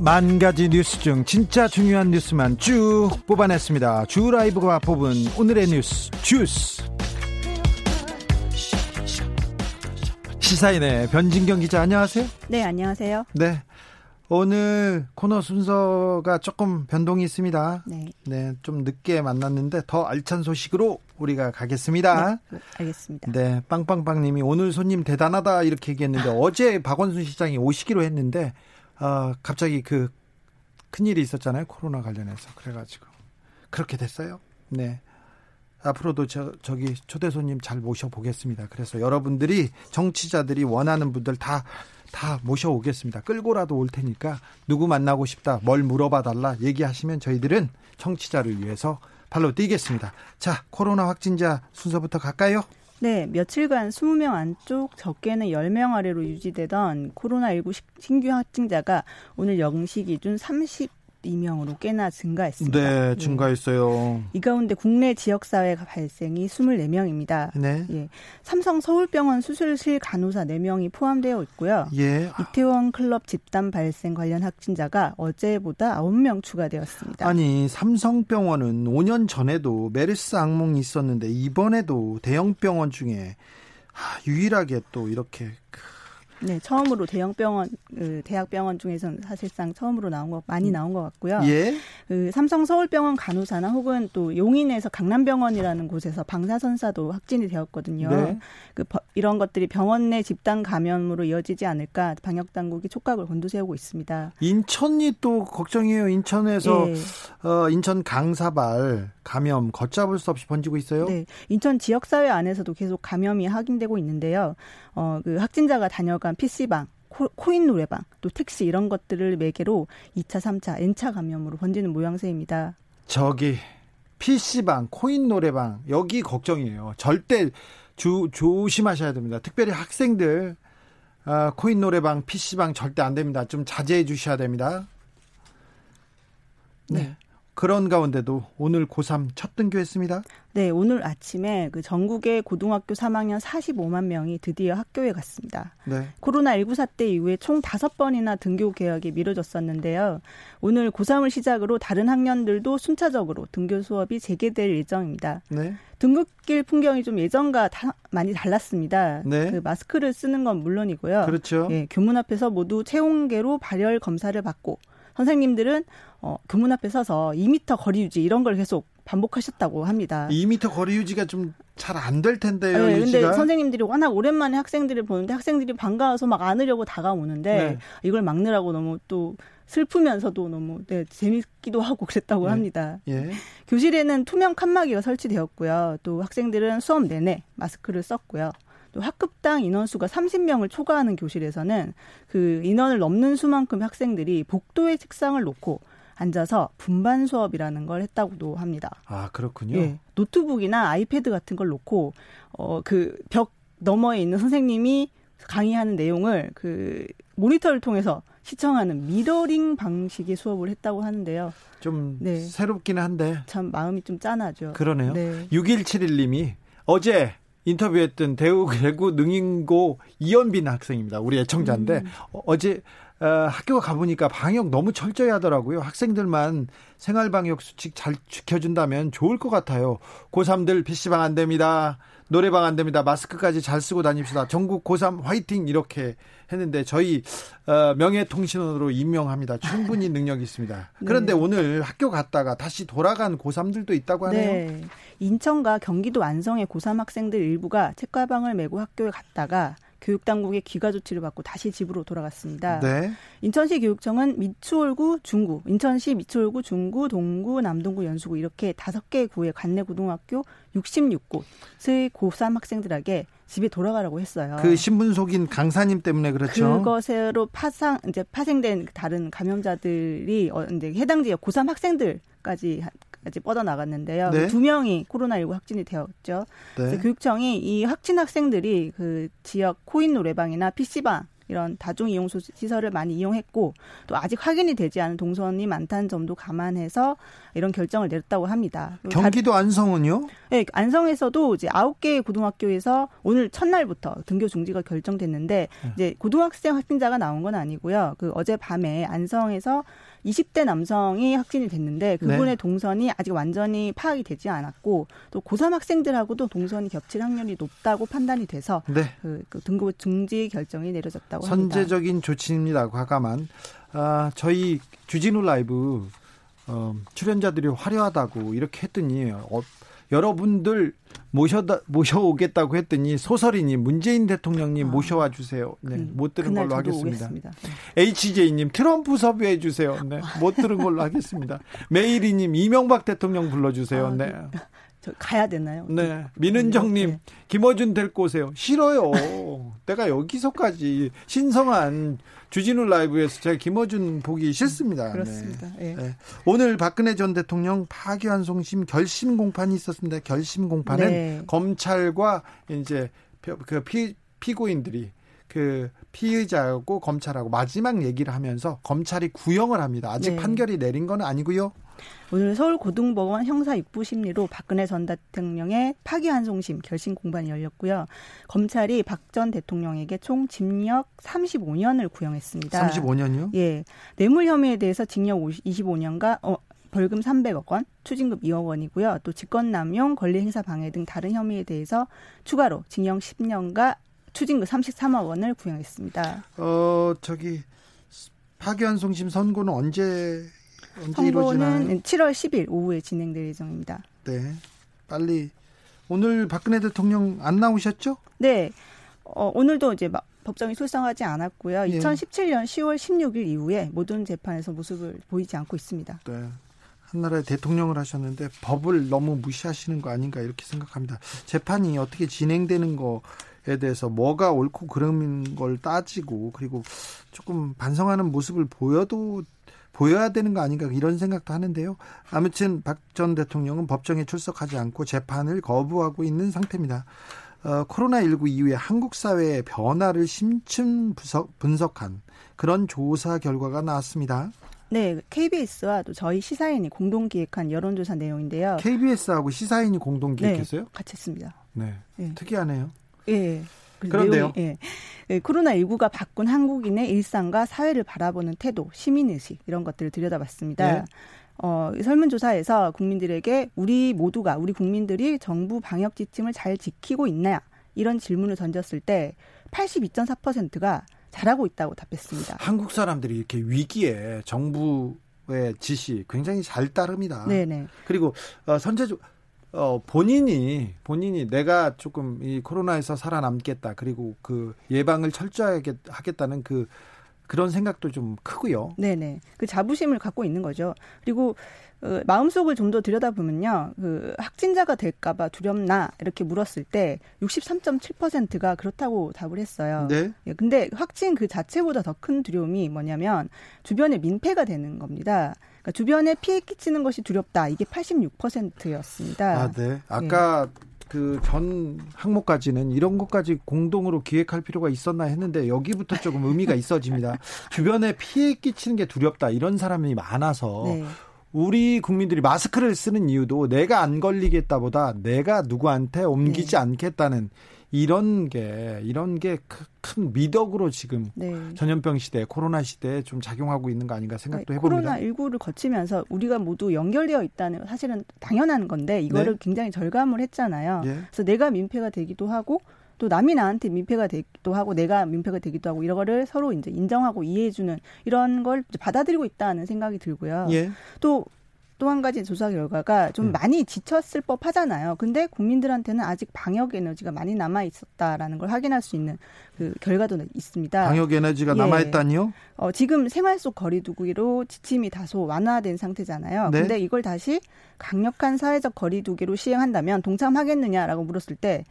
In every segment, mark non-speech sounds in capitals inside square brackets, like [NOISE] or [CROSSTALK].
만 가지 뉴스 중 진짜 중요한 뉴스만 쭉 뽑아냈습니다. 주 라이브가 뽑은 오늘의 뉴스 주스. 시사인의 변진경 기자 안녕하세요. 네, 안녕하세요. 네. 오늘 코너 순서가 조금 변동이 있습니다. 네. 네, 좀 늦게 만났는데 더 알찬 소식으로 우리가 가겠습니다. 네, 알겠습니다. 네, 빵빵빵 님이 오늘 손님 대단하다 이렇게 얘기했는데 어제 박원순 시장이 오시기로 했는데 어, 갑자기 그 큰일이 있었잖아요. 코로나 관련해서. 그래가지고. 그렇게 됐어요. 네. 앞으로도 저, 저기 초대 손님 잘 모셔보겠습니다. 그래서 여러분들이, 정치자들이 원하는 분들 다, 다 모셔오겠습니다. 끌고라도 올 테니까 누구 만나고 싶다, 뭘 물어봐 달라 얘기하시면 저희들은 청취자를 위해서 발로 뛰겠습니다. 자, 코로나 확진자 순서부터 갈까요? 네, 며칠간 20명 안쪽 적게는 10명 아래로 유지되던 코로나19 신규 확진자가 오늘 0시 기준 30 2명으로 꽤나 증가했습니다. 네, 증가했어요. 예. 이 가운데 국내 지역사회 발생이 24명입니다. 네. 예. 삼성 서울병원 수술실 간호사 4명이 포함되어 있고요. 예. 이태원 클럽 집단 발생 관련 확진자가 어제보다 9명 추가되었습니다. 아니, 삼성병원은 5년 전에도 메르스 악몽이 있었는데 이번에도 대형 병원 중에 유일하게 또 이렇게 네, 처음으로 대형 병원, 그 대학 병원 중에서는 사실상 처음으로 나온 거 많이 나온 것 같고요. 예. 그 삼성 서울병원 간호사나 혹은 또 용인에서 강남병원이라는 곳에서 방사선사도 확진이 되었거든요. 네. 그 이런 것들이 병원 내 집단 감염으로 이어지지 않을까 방역 당국이 촉각을 곤두세우고 있습니다. 인천이 또 걱정이에요. 인천에서 예. 어, 인천 강사발 감염 걷잡을 수 없이 번지고 있어요. 네, 인천 지역 사회 안에서도 계속 감염이 확인되고 있는데요. 어, 그 확진자가 다녀 간 PC방, 코, 인 노래방, 또 택시 이런 것들을 매개로 2차, 3차, N차 감염으로 번지는 모양새입니다. 저기 PC방, 코인 노래방 여기 걱정이에요. 절대 주, 조심하셔야 됩니다. 특별히 학생들 어, 코인 노래방, PC방 절대 안 됩니다. 좀 자제해 주셔야 됩니다. 네. 네. 그런 가운데도 오늘 고3 첫 등교했습니다. 네, 오늘 아침에 그 전국의 고등학교 3학년 45만 명이 드디어 학교에 갔습니다. 네. 코로나19 사태 이후에 총 5번이나 등교 개혁이 미뤄졌었는데요. 오늘 고3을 시작으로 다른 학년들도 순차적으로 등교 수업이 재개될 예정입니다. 네. 등급길 풍경이 좀 예전과 다, 많이 달랐습니다. 네. 그 마스크를 쓰는 건 물론이고요. 그렇죠. 예, 교문 앞에서 모두 체온계로 발열 검사를 받고 선생님들은 어, 교문 앞에 서서 2미터 거리 유지 이런 걸 계속 반복하셨다고 합니다. 2미터 거리 유지가 좀 잘 안 될 텐데요. 네, 유지가. 근데 선생님들이 워낙 오랜만에 학생들을 보는데 학생들이 반가워서 막 안으려고 다가오는데 네. 이걸 막느라고 너무 또 슬프면서도 너무 네, 재밌기도 하고 그랬다고 네. 합니다. 예. 교실에는 투명 칸막이가 설치되었고요. 또 학생들은 수업 내내 마스크를 썼고요. 또 학급당 인원수가 30명을 초과하는 교실에서는 그 인원을 넘는 수만큼 학생들이 복도에 책상을 놓고 앉아서 분반 수업이라는 걸 했다고도 합니다. 아 그렇군요. 예, 노트북이나 아이패드 같은 걸 놓고 어 그 벽 너머에 있는 선생님이 강의하는 내용을 그 모니터를 통해서 시청하는 미러링 방식의 수업을 했다고 하는데요. 좀 네. 새롭기는 한데 참 마음이 좀 짠하죠. 그러네요. 네. 6171님이 어제 인터뷰했던 대구 대구 능인고 이연빈 학생입니다. 우리 애청자인데 음. 어제 어, 학교 가보니까 방역 너무 철저히 하더라고요. 학생들만 생활방역 수칙 잘 지켜준다면 좋을 것 같아요. 고3들 PC방 안 됩니다. 노래방 안 됩니다. 마스크까지 잘 쓰고 다닙시다. 전국 고3 화이팅 이렇게 했는데 저희 어, 명예통신원으로 임명합니다. 충분히 [LAUGHS] 능력이 있습니다. 그런데 네. 오늘 학교 갔다가 다시 돌아간 고3들도 있다고 하네요. 네. 인천과 경기도 안성의 고3 학생들 일부가 책가방을 메고 학교에 갔다가 교육당국의 귀가 조치를 받고 다시 집으로 돌아갔습니다. 네. 인천시 교육청은 미추홀구, 중구, 인천시 미추홀구, 중구, 동구, 남동구, 연수구 이렇게 다섯 개 구의 관내 고등학교 66곳의 고3 학생들에게 집에 돌아가라고 했어요. 그 신분 속인 강사님 때문에 그렇죠. 그것으로 파상 이제 파생된 다른 감염자들이 어 이제 해당 지역 고3 학생들까지 이제 뻗어 나갔는데요. 네. 두 명이 코로나19 확진이 되었죠. 네. 교육청이 이 확진 학생들이 그 지역 코인 노래방이나 PC방 이런 다중 이용 시설을 많이 이용했고 또 아직 확인이 되지 않은 동선이 많다는 점도 감안해서 이런 결정을 내렸다고 합니다. 경기도 안성은요? 네, 안성에서도 이제 아홉 개의 고등학교에서 오늘 첫날부터 등교 중지가 결정됐는데 네. 이제 고등학생 확진자가 나온 건 아니고요. 그 어제 밤에 안성에서 20대 남성이 확진이 됐는데 그분의 네. 동선이 아직 완전히 파악이 되지 않았고 또 고3 학생들하고도 동선이 겹칠 확률이 높다고 판단이 돼서 네. 그, 그 등급 중지 결정이 내려졌다고 합니다. 선제적인 조치입니다. 과감한. 아, 저희 주진우 라이브 어, 출연자들이 화려하다고 이렇게 했더니 어, 여러분들 모셔다 모셔오겠다고 했더니 소설이니 문재인 대통령님 아, 모셔와 주세요. 네, 그, 못 들은 걸로 하겠습니다. 오겠습니다. HJ님 트럼프 섭외해 주세요. 네, 못 들은 걸로 하겠습니다. 메이리님 이명박 대통령 불러주세요. 아, 네. 그, 저 가야 되나요? 네. 민은정님, 네. 김어준 데리고 오세요. 싫어요. 내가 여기서까지 신성한 주진우 라이브에서 제가 김어준 보기 싫습니다. 그렇습니다. 네. 네. 오늘 박근혜 전 대통령 파기환 송심 결심 공판이 있었습니다. 결심 공판은 네. 검찰과 이제 그 피, 피고인들이 그 피의자하고 검찰하고 마지막 얘기를 하면서 검찰이 구형을 합니다. 아직 네. 판결이 내린 건 아니고요. 오늘 서울고등법원 형사육부심리로 박근혜 전 대통령의 파기환송심 결심 공판이 열렸고요. 검찰이 박 전 대통령에게 총 징역 35년을 구형했습니다. 35년이요? 예. 뇌물 혐의에 대해서 징역 25년과 어, 벌금 300억 원, 추징금 2억 원이고요. 또 직권남용, 권리행사 방해 등 다른 혐의에 대해서 추가로 징역 10년과 추징금 33억 원을 구형했습니다. 어, 저기 파기환송심 선고는 언제 이루어지나요? 7월 10일 오후에 진행될 예정입니다. 네. 빨리 오늘 박근혜 대통령 안 나오셨죠? 네. 어, 오늘도 이제 막 법정이 출석하지 않았고요. 예. 2017년 10월 16일 이후에 모든 재판에서 모습을 보이지 않고 있습니다. 네. 한나라의 대통령을 하셨는데 법을 너무 무시하시는 거 아닌가 이렇게 생각합니다. 재판이 어떻게 진행되는 거에 대해서 뭐가 옳고 그름인 걸 따지고 그리고 조금 반성하는 모습을 보여도 보여야 되는 거 아닌가 이런 생각도 하는데요. 아무튼 박 전 대통령은 법정에 출석하지 않고 재판을 거부하고 있는 상태입니다. 어, 코로나19 이후에 한국 사회의 변화를 심층 분석, 분석한 그런 조사 결과가 나왔습니다. 네, KBS와 또 저희 시사인이 공동 기획한 여론조사 내용인데요. KBS하고 시사인이 공동 기획했어요? 네, 같이 했습니다. 네, 네. 특이하네요. 예. 그런데요. 내용이, 예. 예, 코로나19가 바꾼 한국인의 일상과 사회를 바라보는 태도, 시민의식 이런 것들을 들여다봤습니다. 네. 어, 설문조사에서 국민들에게 우리 모두가 우리 국민들이 정부 방역 지침을 잘 지키고 있나요? 이런 질문을 던졌을 때 82.4%가 잘하고 있다고 답했습니다. 한국 사람들이 이렇게 위기에 정부의 지시 굉장히 잘 따릅니다. 네네. 그리고 어, 선제적 어, 본인이, 본인이 내가 조금 이 코로나에서 살아남겠다. 그리고 그 예방을 철저하게 하겠다는 그, 그런 생각도 좀 크고요. 네네. 그 자부심을 갖고 있는 거죠. 그리고 그 마음속을 좀 더 들여다보면요. 그 확진자가 될까봐 두렵나 이렇게 물었을 때 63.7%가 그렇다고 답을 했어요. 네. 예, 근데 확진 그 자체보다 더 큰 두려움이 뭐냐면 주변에 민폐가 되는 겁니다. 그러니까 주변에 피해 끼치는 것이 두렵다. 이게 86%였습니다. 아, 네. 아까 네. 그전 항목까지는 이런 것까지 공동으로 기획할 필요가 있었나 했는데 여기부터 조금 의미가 [LAUGHS] 있어집니다. 주변에 피해 끼치는 게 두렵다 이런 사람이 많아서 네. 우리 국민들이 마스크를 쓰는 이유도 내가 안 걸리겠다보다 내가 누구한테 옮기지 네. 않겠다는 이런 게 이런 게 큰 미덕으로 지금 네. 전염병 시대, 코로나 시대에 좀 작용하고 있는 거 아닌가 생각도 해봅니다. 코로나 19를 거치면서 우리가 모두 연결되어 있다는 사실은 당연한 건데 이거를 네. 굉장히 절감을 했잖아요. 예. 그래서 내가 민폐가 되기도 하고 또 남이 나한테 민폐가 되기도 하고 내가 민폐가 되기도 하고 이런 거를 서로 이제 인정하고 이해해주는 이런 걸 받아들이고 있다는 생각이 들고요. 예. 또 또 한 가지 조사 결과가 좀 음. 많이 지쳤을 법 하잖아요. 근데 국민들한테는 아직 방역 에너지가 많이 남아 있었다라는 걸 확인할 수 있는 그 결과도 있습니다. 방역 에너지가 예. 남아 있다니요? 어, 지금 생활 속 거리두기로 지침이 다소 완화된 상태잖아요. 네. 근데 이걸 다시 강력한 사회적 거리두기로 시행한다면 동참하겠느냐라고 물었을 때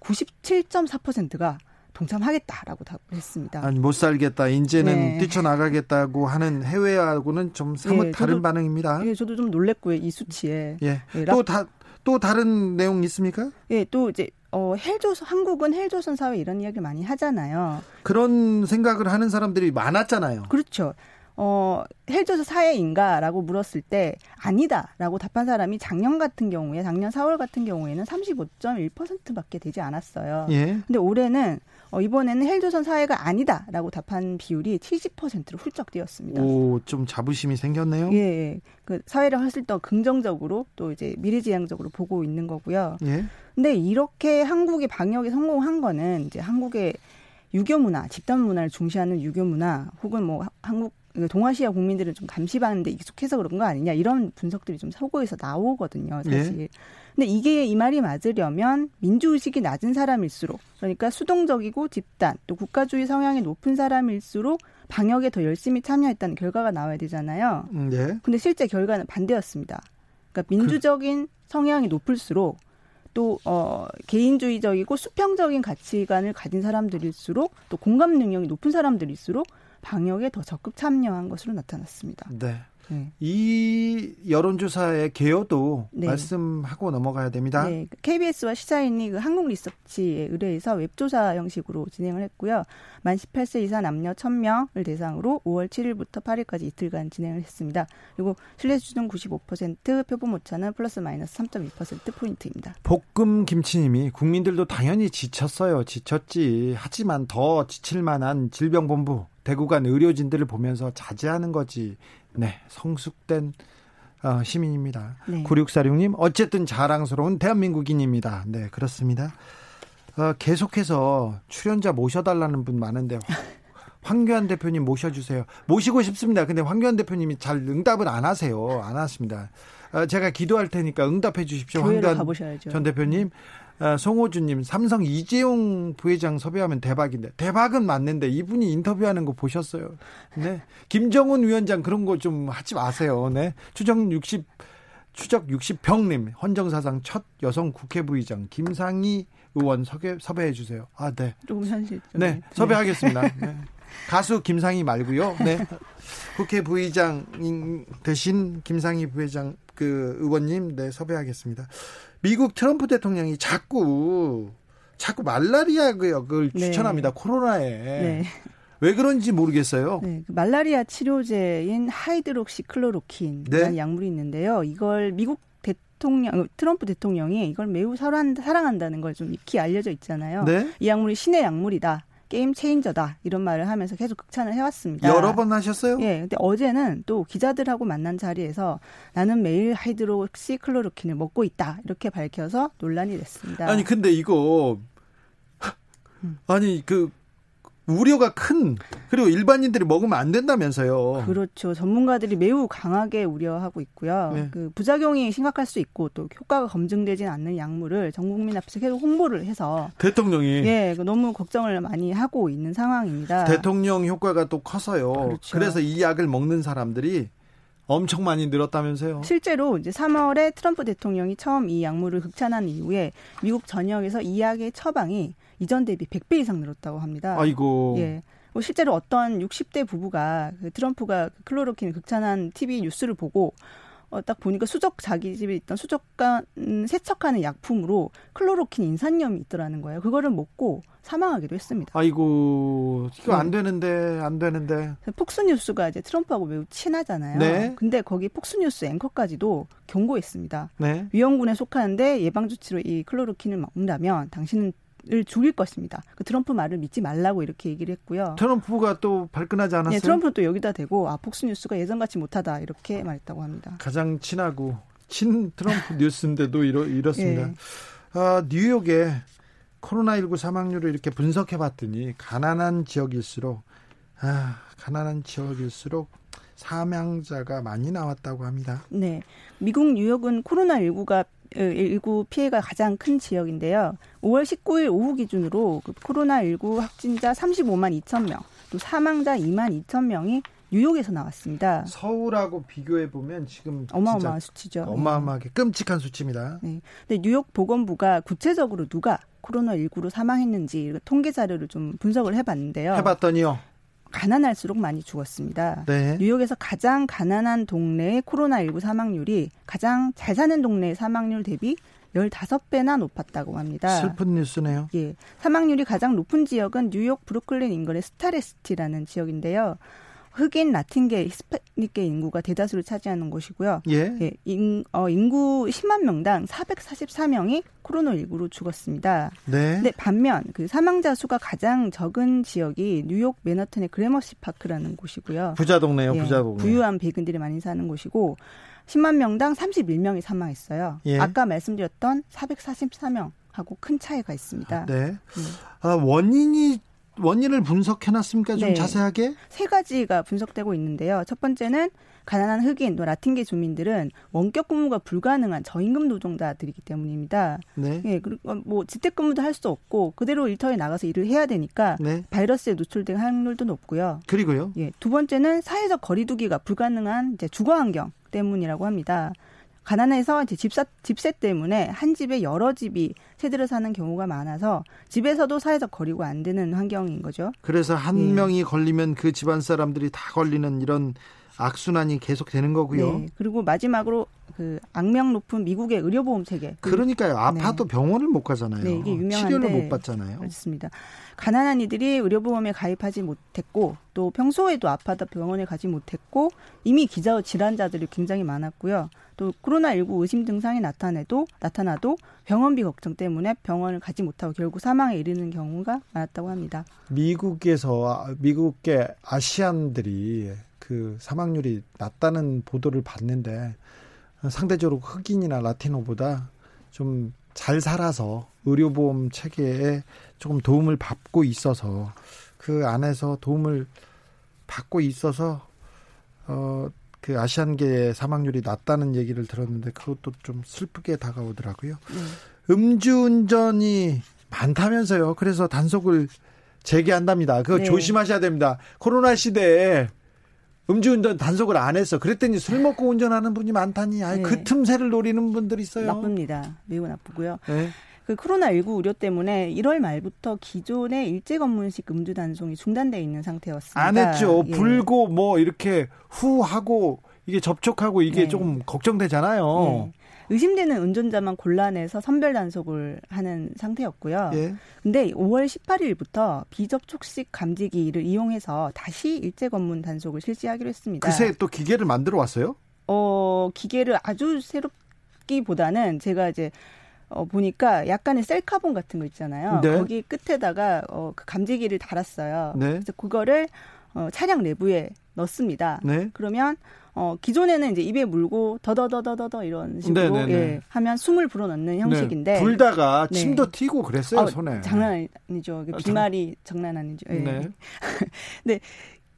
97.4%가 동참하겠다라고 답했습니다. 아니 못 살겠다. 이제는 네. 뛰쳐나가겠다고 하는 해외하고는 좀 사뭇 네, 다른 반응입니다. 예, 저도 좀 놀랬고요. 이 수치에. 예. 예 또 다 또 다른 내용 있습니까? 예, 또 이제 어, 헬조선 한국은 헬조선 사회 이런 이야기를 많이 하잖아요. 그런 생각을 하는 사람들이 많았잖아요. 그렇죠. 어, 헬조선 사회인가 라고 물었을 때 아니다 라고 답한 사람이 작년 같은 경우에 작년 4월 같은 경우에는 35.1%밖에 되지 않았어요. 예. 근데 올해는 어, 이번에는 헬조선 사회가 아니다라고 답한 비율이 70%로 훌쩍 뛰었습니다. 오, 좀 자부심이 생겼네요. 예, 예. 그 사회를 훨씬 더 긍정적으로 또 이제 미래지향적으로 보고 있는 거고요. 예. 근데 이렇게 한국이 방역에 성공한 거는 이제 한국의 유교 문화, 집단 문화를 중시하는 유교 문화 혹은 뭐 한국 동아시아 국민들은 좀 감시받는데 익숙해서 그런 거 아니냐 이런 분석들이 좀 서구에서 나오거든요, 사실. 예. 근데 이게 이 말이 맞으려면 민주의식이 낮은 사람일수록 그러니까 수동적이고 집단 또 국가주의 성향이 높은 사람일수록 방역에 더 열심히 참여했다는 결과가 나와야 되잖아요. 음, 예. 근데 실제 결과는 반대였습니다. 그러니까 민주적인 성향이 높을수록 또 어, 개인주의적이고 수평적인 가치관을 가진 사람들일수록 또 공감 능력이 높은 사람들일수록 방역에 더 적극 참여한 것으로 나타났습니다. 네. 네. 이 여론조사의 개요도 네. 말씀하고 넘어가야 됩니다. 네. KBS와 시사인이 그 한국리서치에 의뢰해서 웹조사 형식으로 진행을 했고요. 만 18세 이상 남녀 1000명을 대상으로 5월 7일부터 8일까지 이틀간 진행을 했습니다. 그리고 신뢰 수준 95%, 표본 오차는 플러스 마이너스 3.2% 포인트입니다. 볶음 김치님이 국민들도 당연히 지쳤어요. 지쳤지. 하지만 더 지칠 만한 질병본부 대구 간 의료진들을 보면서 자제하는 거지. 네, 성숙된 어, 시민입니다. 네. 9646님, 어쨌든 자랑스러운 대한민국인입니다. 네, 그렇습니다. 어, 계속해서 출연자 모셔달라는 분 많은데, [LAUGHS] 황교안 대표님 모셔주세요. 모시고 싶습니다. 근데 황교안 대표님이 잘 응답을 안 하세요. 안 하십니다. 어, 제가 기도할 테니까 응답해 주십시오. 황교안 가보셔야죠. 전 대표님. 아, 송호주님, 삼성 이재용 부회장 섭외하면 대박인데 대박은 맞는데 이분이 인터뷰하는 거 보셨어요? 네, 김정은 위원장 그런 거 좀 하지 마세요. 네, 추정 60 추적 60평님 헌정사상 첫 여성 국회 부의장 김상희 의원 섭외, 섭외해 주세요. 아, 네. 조금 현실. 네, 네, 섭외하겠습니다. 네. [LAUGHS] 가수 김상희 말고요. 네. 국회 부의장 대신 김상희 부의장 그 의원님 네 섭외하겠습니다. 미국 트럼프 대통령이 자꾸 자꾸 말라리아 그 약을 네. 추천합니다. 코로나에. 네. 왜 그런지 모르겠어요. 네, 그 말라리아 치료제인 하이드록시클로로킨이라는 네. 약물이 있는데요. 이걸 미국 대통령 트럼프 대통령이 이걸 매우 사랑한다는 걸 좀 익히 알려져 있잖아요. 네? 이 약물이 신의 약물이다. 게임 체인저다 이런 말을 하면서 계속 극찬을 해왔습니다. 여러 번 하셨어요? 예. 근데 어제는 또 기자들하고 만난 자리에서 나는 매일 하이드로시 클로로킨을 먹고 있다 이렇게 밝혀서 논란이 됐습니다. 아니 근데 이거 아니 그 우려가 큰 그리고 일반인들이 먹으면 안 된다면서요. 그렇죠. 전문가들이 매우 강하게 우려하고 있고요. 네. 그 부작용이 심각할 수 있고 또 효과가 검증되진 않는 약물을 전 국민 앞에서 계속 홍보를 해서 대통령이 예그 너무 걱정을 많이 하고 있는 상황입니다. 대통령 효과가 또 커서요. 그렇죠. 그래서 이 약을 먹는 사람들이 엄청 많이 늘었다면서요? 실제로 이제 3월에 트럼프 대통령이 처음 이 약물을 극찬한 이후에 미국 전역에서 이 약의 처방이 이전 대비 100배 이상 늘었다고 합니다. 아이고. 예. 뭐 실제로 어떤 60대 부부가 그 트럼프가 클로로킨 극찬한 TV 뉴스를 보고 어, 딱 보니까 수족 자기 집에 있던 수족관 세척하는 약품으로 클로로킨 인산염이 있더라는 거예요. 그거를 먹고 사망하기도 했습니다. 아이고 이거 안 네. 되는데 안 되는데. 폭스뉴스가 이제 트럼프하고 매우 친하잖아요. 네. 근데 거기 폭스뉴스 앵커까지도 경고했습니다. 네. 위험군에 속하는데 예방 조치로 이 클로로킨을 먹는다면 당신은 을 죽일 것입니다. 그 트럼프 말을 믿지 말라고 이렇게 얘기를 했고요. 트럼프가 또 발끈하지 않았어요? 네, 트럼프는 또 여기다 대고 아 폭스 뉴스가 예전같이 못하다 이렇게 말했다고 합니다. 가장 친하고 친 트럼프 뉴스인데도 이렇, 이렇습니다. 네. 아, 뉴욕에 코로나19 사망률을 이렇게 분석해 봤더니 가난한 지역일수록 아, 가난한 지역일수록 사망자가 많이 나왔다고 합니다. 네. 미국 뉴욕은 코로나19가 19 피해가 가장 큰 지역인데요. 5월 19일 오후 기준으로 그 코로나19 확진자 35만 2천 명, 또 사망자 2만 2천 명이 뉴욕에서 나왔습니다. 서울하고 비교해 보면 지금 어마어마한 수치죠. 어마어마하게 끔찍한 수치입니다. 네. 근데 뉴욕 보건부가 구체적으로 누가 코로나19로 사망했는지 통계 자료를 좀 분석을 해봤는데요. 해봤더니요. 가난할수록 많이 죽었습니다. 네. 뉴욕에서 가장 가난한 동네의 코로나19 사망률이 가장 잘 사는 동네의 사망률 대비 15배나 높았다고 합니다. 슬픈 뉴스네요. 예. 사망률이 가장 높은 지역은 뉴욕 브루클린 인근의 스타레스티라는 지역인데요. 흑인 라틴계 히스패닉계 인구가 대다수를 차지하는 곳이고요. 예. 예 인, 어, 인구 10만 명당 444명이 코로나19로 죽었습니다. 네. 근 반면 그 사망자 수가 가장 적은 지역이 뉴욕 맨하튼의 그래머시 파크라는 곳이고요. 부자 동네요, 예, 부자 동네. 부유한 백인들이 많이 사는 곳이고 10만 명당 31명이 사망했어요. 예. 아까 말씀드렸던 444명 하고 큰 차이가 있습니다. 네. 음. 아, 원인이 원인을 분석해 놨습니까? 좀 네. 자세하게? 세 가지가 분석되고 있는데요. 첫 번째는 가난한 흑인 또 라틴계 주민들은 원격 근무가 불가능한 저임금 노동자들이기 때문입니다. 네. 예, 그리고 뭐 재택근무도 할 수 없고 그대로 일터에 나가서 일을 해야 되니까 네. 바이러스에 노출될 확률도 높고요. 그리고요. 예, 두 번째는 사회적 거리두기가 불가능한 이제 주거 환경 때문이라고 합니다. 가난해서 이제 집사, 집세 때문에 한 집에 여러 집이 세대를 사는 경우가 많아서 집에서도 사회적 거리가 안 되는 환경인 거죠. 그래서 한 예. 명이 걸리면 그 집안 사람들이 다 걸리는 이런 악순환이 계속 되는 거고요. 네. 그리고 마지막으로 그 악명 높은 미국의 의료보험 체계. 그러니까요. 아파도 네. 병원을 못 가잖아요. 네, 이게 유명한데 치료를 못 받잖아요. 그렇습니다. 가난한 이들이 의료보험에 가입하지 못했고 또 평소에도 아파다 병원에 가지 못했고 이미 기저 질환자들이 굉장히 많았고요. 또 코로나19 의심 증상이 나타내도 나타나도 병원비 걱정 때문에 병원을 가지 못하고 결국 사망에 이르는 경우가 많았다고 합니다. 미국에서 미국계 아시안들이 그 사망률이 낮다는 보도를 봤는데 상대적으로 흑인이나 라티노보다 좀 잘 살아서 의료보험 체계에 조금 도움을 받고 있어서 그 안에서 도움을 받고 있어서 어, 그 아시안계의 사망률이 낮다는 얘기를 들었는데 그것도 좀 슬프게 다가오더라고요. 네. 음주운전이 많다면서요. 그래서 단속을 재개한답니다. 그거 네. 조심하셔야 됩니다. 코로나 시대에 음주운전 단속을 안 했어. 그랬더니 술 먹고 운전하는 분이 많다니. 아이, 네. 그 틈새를 노리는 분들이 있어요. 나쁩니다. 매우 나쁘고요. 네. 그 코로나19 우려 때문에 1월 말부터 기존의 일제 검문식 음주 단속이 중단돼 있는 상태였습니다. 안 했죠. 예. 불고 뭐 이렇게 후 하고 이게 접촉하고 이게 네. 조금 걱정되잖아요. 예. 의심되는 운전자만 골라내서 선별 단속을 하는 상태였고요. 예. 근데 5월 18일부터 비접촉식 감지기를 이용해서 다시 일제 검문 단속을 실시하기로 했습니다. 그새 또 기계를 만들어 왔어요? 어, 기계를 아주 새롭기보다는 제가 이제 어, 보니까 약간의 셀카본 같은 거 있잖아요. 네. 거기 끝에다가 어, 그 감지기를 달았어요. 네. 그래서 그거를 어, 차량 내부에 넣습니다. 네. 그러면 어, 기존에는 이제 입에 물고 더더더더더더 이런 식으로 네, 네, 네. 예, 하면 숨을 불어넣는 형식인데 네. 불다가 침도 튀고 그랬어요 어, 손에. 장난 아니죠. 그 비말이 장난 아니죠. 예. 네. [LAUGHS] 네.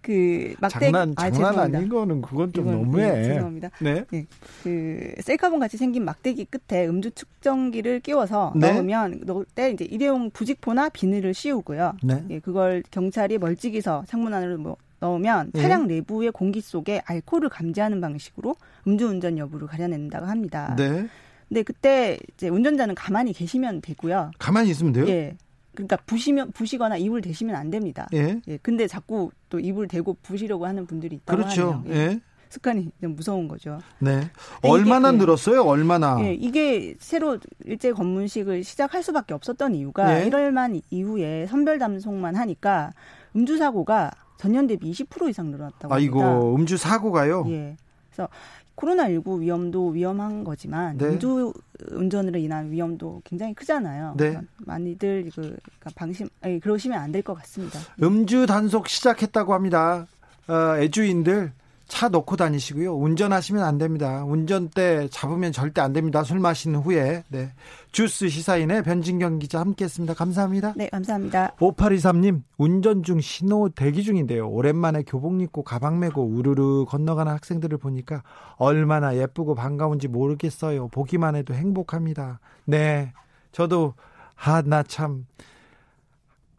그 막대 장난 아, 장난 아, 닌 거는 그건 좀 이건, 너무해. 네, 죄송합니다. 네. 네. 그 셀카본 같이 생긴 막대기 끝에 음주 측정기를 끼워서 네. 넣으면 넣을 때 이제 일회용 부직포나 비닐을 씌우고요. 네. 예, 그걸 경찰이 멀찍이서 창문 안으로 뭐 넣으면 네. 차량 내부의 공기 속에 알코올을 감지하는 방식으로 음주운전 여부를 가려낸다고 합니다. 네. 근데 그때 이제 운전자는 가만히 계시면 되고요. 가만히 있으면 돼요? 예. 그러니까 부시면 부시거나 이불 대시면 안 됩니다. 예. 예. 근데 자꾸 또 이불 대고 부시려고 하는 분들이 있다고 그렇죠. 하네요. 예. 예. 습관이 좀 무서운 거죠. 네. 얼마나 이게, 예. 늘었어요? 얼마나? 예, 이게 새로 일제 검문식을 시작할 수밖에 없었던 이유가 예. 1월만 이후에 선별 담송만 하니까 음주 사고가 전년 대비 20% 이상 늘어났다고 아이고, 합니다. 아이고, 음주 사고가요? 예. 그래서 코로나19 위험도 위험한 거지만 네. 음주 운전으로 인한 위험도 굉장히 크잖아요. 네. 많이들 그 방심 아니, 그러시면 안 될 것 같습니다. 음주 단속 시작했다고 합니다. 어, 애주인들 차 놓고 다니시고요. 운전하시면 안 됩니다. 운전대 잡으면 절대 안 됩니다. 술 마신 후에. 네. 주스 시사인의 변진경 기자 함께 했습니다. 감사합니다. 네, 감사합니다. 5823님, 운전 중 신호 대기 중인데요. 오랜만에 교복 입고 가방 메고 우르르 건너가는 학생들을 보니까 얼마나 예쁘고 반가운지 모르겠어요. 보기만 해도 행복합니다. 네. 저도, 아, 나 참.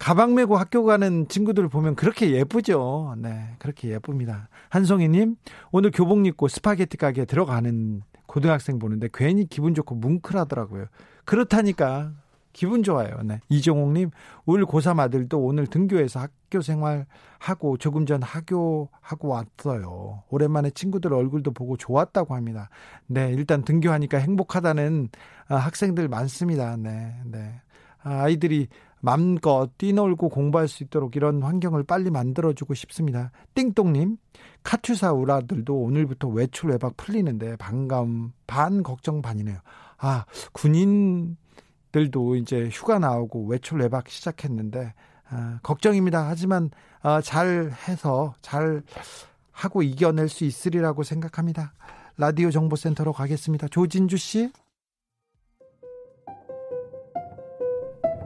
가방 메고 학교 가는 친구들 을 보면 그렇게 예쁘죠. 네, 그렇게 예쁩니다. 한송이님, 오늘 교복 입고 스파게티 가게 들어가는 고등학생 보는데 괜히 기분 좋고 뭉클하더라고요. 그렇다니까 기분 좋아요. 네. 이종옥님, 울 고3 아들도 오늘 등교해서 학교 생활하고 조금 전 하교하고 왔어요. 오랜만에 친구들 얼굴도 보고 좋았다고 합니다. 네, 일단 등교하니까 행복하다는 아, 학생들 많습니다. 네, 네. 아, 아이들이 맘껏 뛰놀고 공부할 수 있도록 이런 환경을 빨리 만들어주고 싶습니다. 띵똥님, 카투사 우라들도 오늘부터 외출 외박 풀리는데 반감, 반 걱정 반이네요. 아, 군인들도 이제 휴가 나오고 외출 외박 시작했는데, 아, 걱정입니다. 하지만, 아, 잘 해서, 잘 하고 이겨낼 수 있으리라고 생각합니다. 라디오 정보센터로 가겠습니다. 조진주 씨.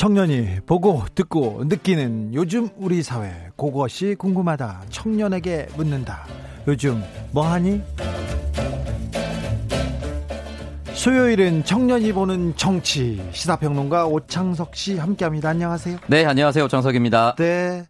청년이 보고 듣고 느끼는 요즘 우리 사회 그것이 궁금하다 청년에게 묻는다 요즘 뭐하니? 수요일은 청년이 보는 정치 시사평론가 오창석 씨 함께합니다. 안녕하세요. 네, 안녕하세요. 오창석입니다. 네.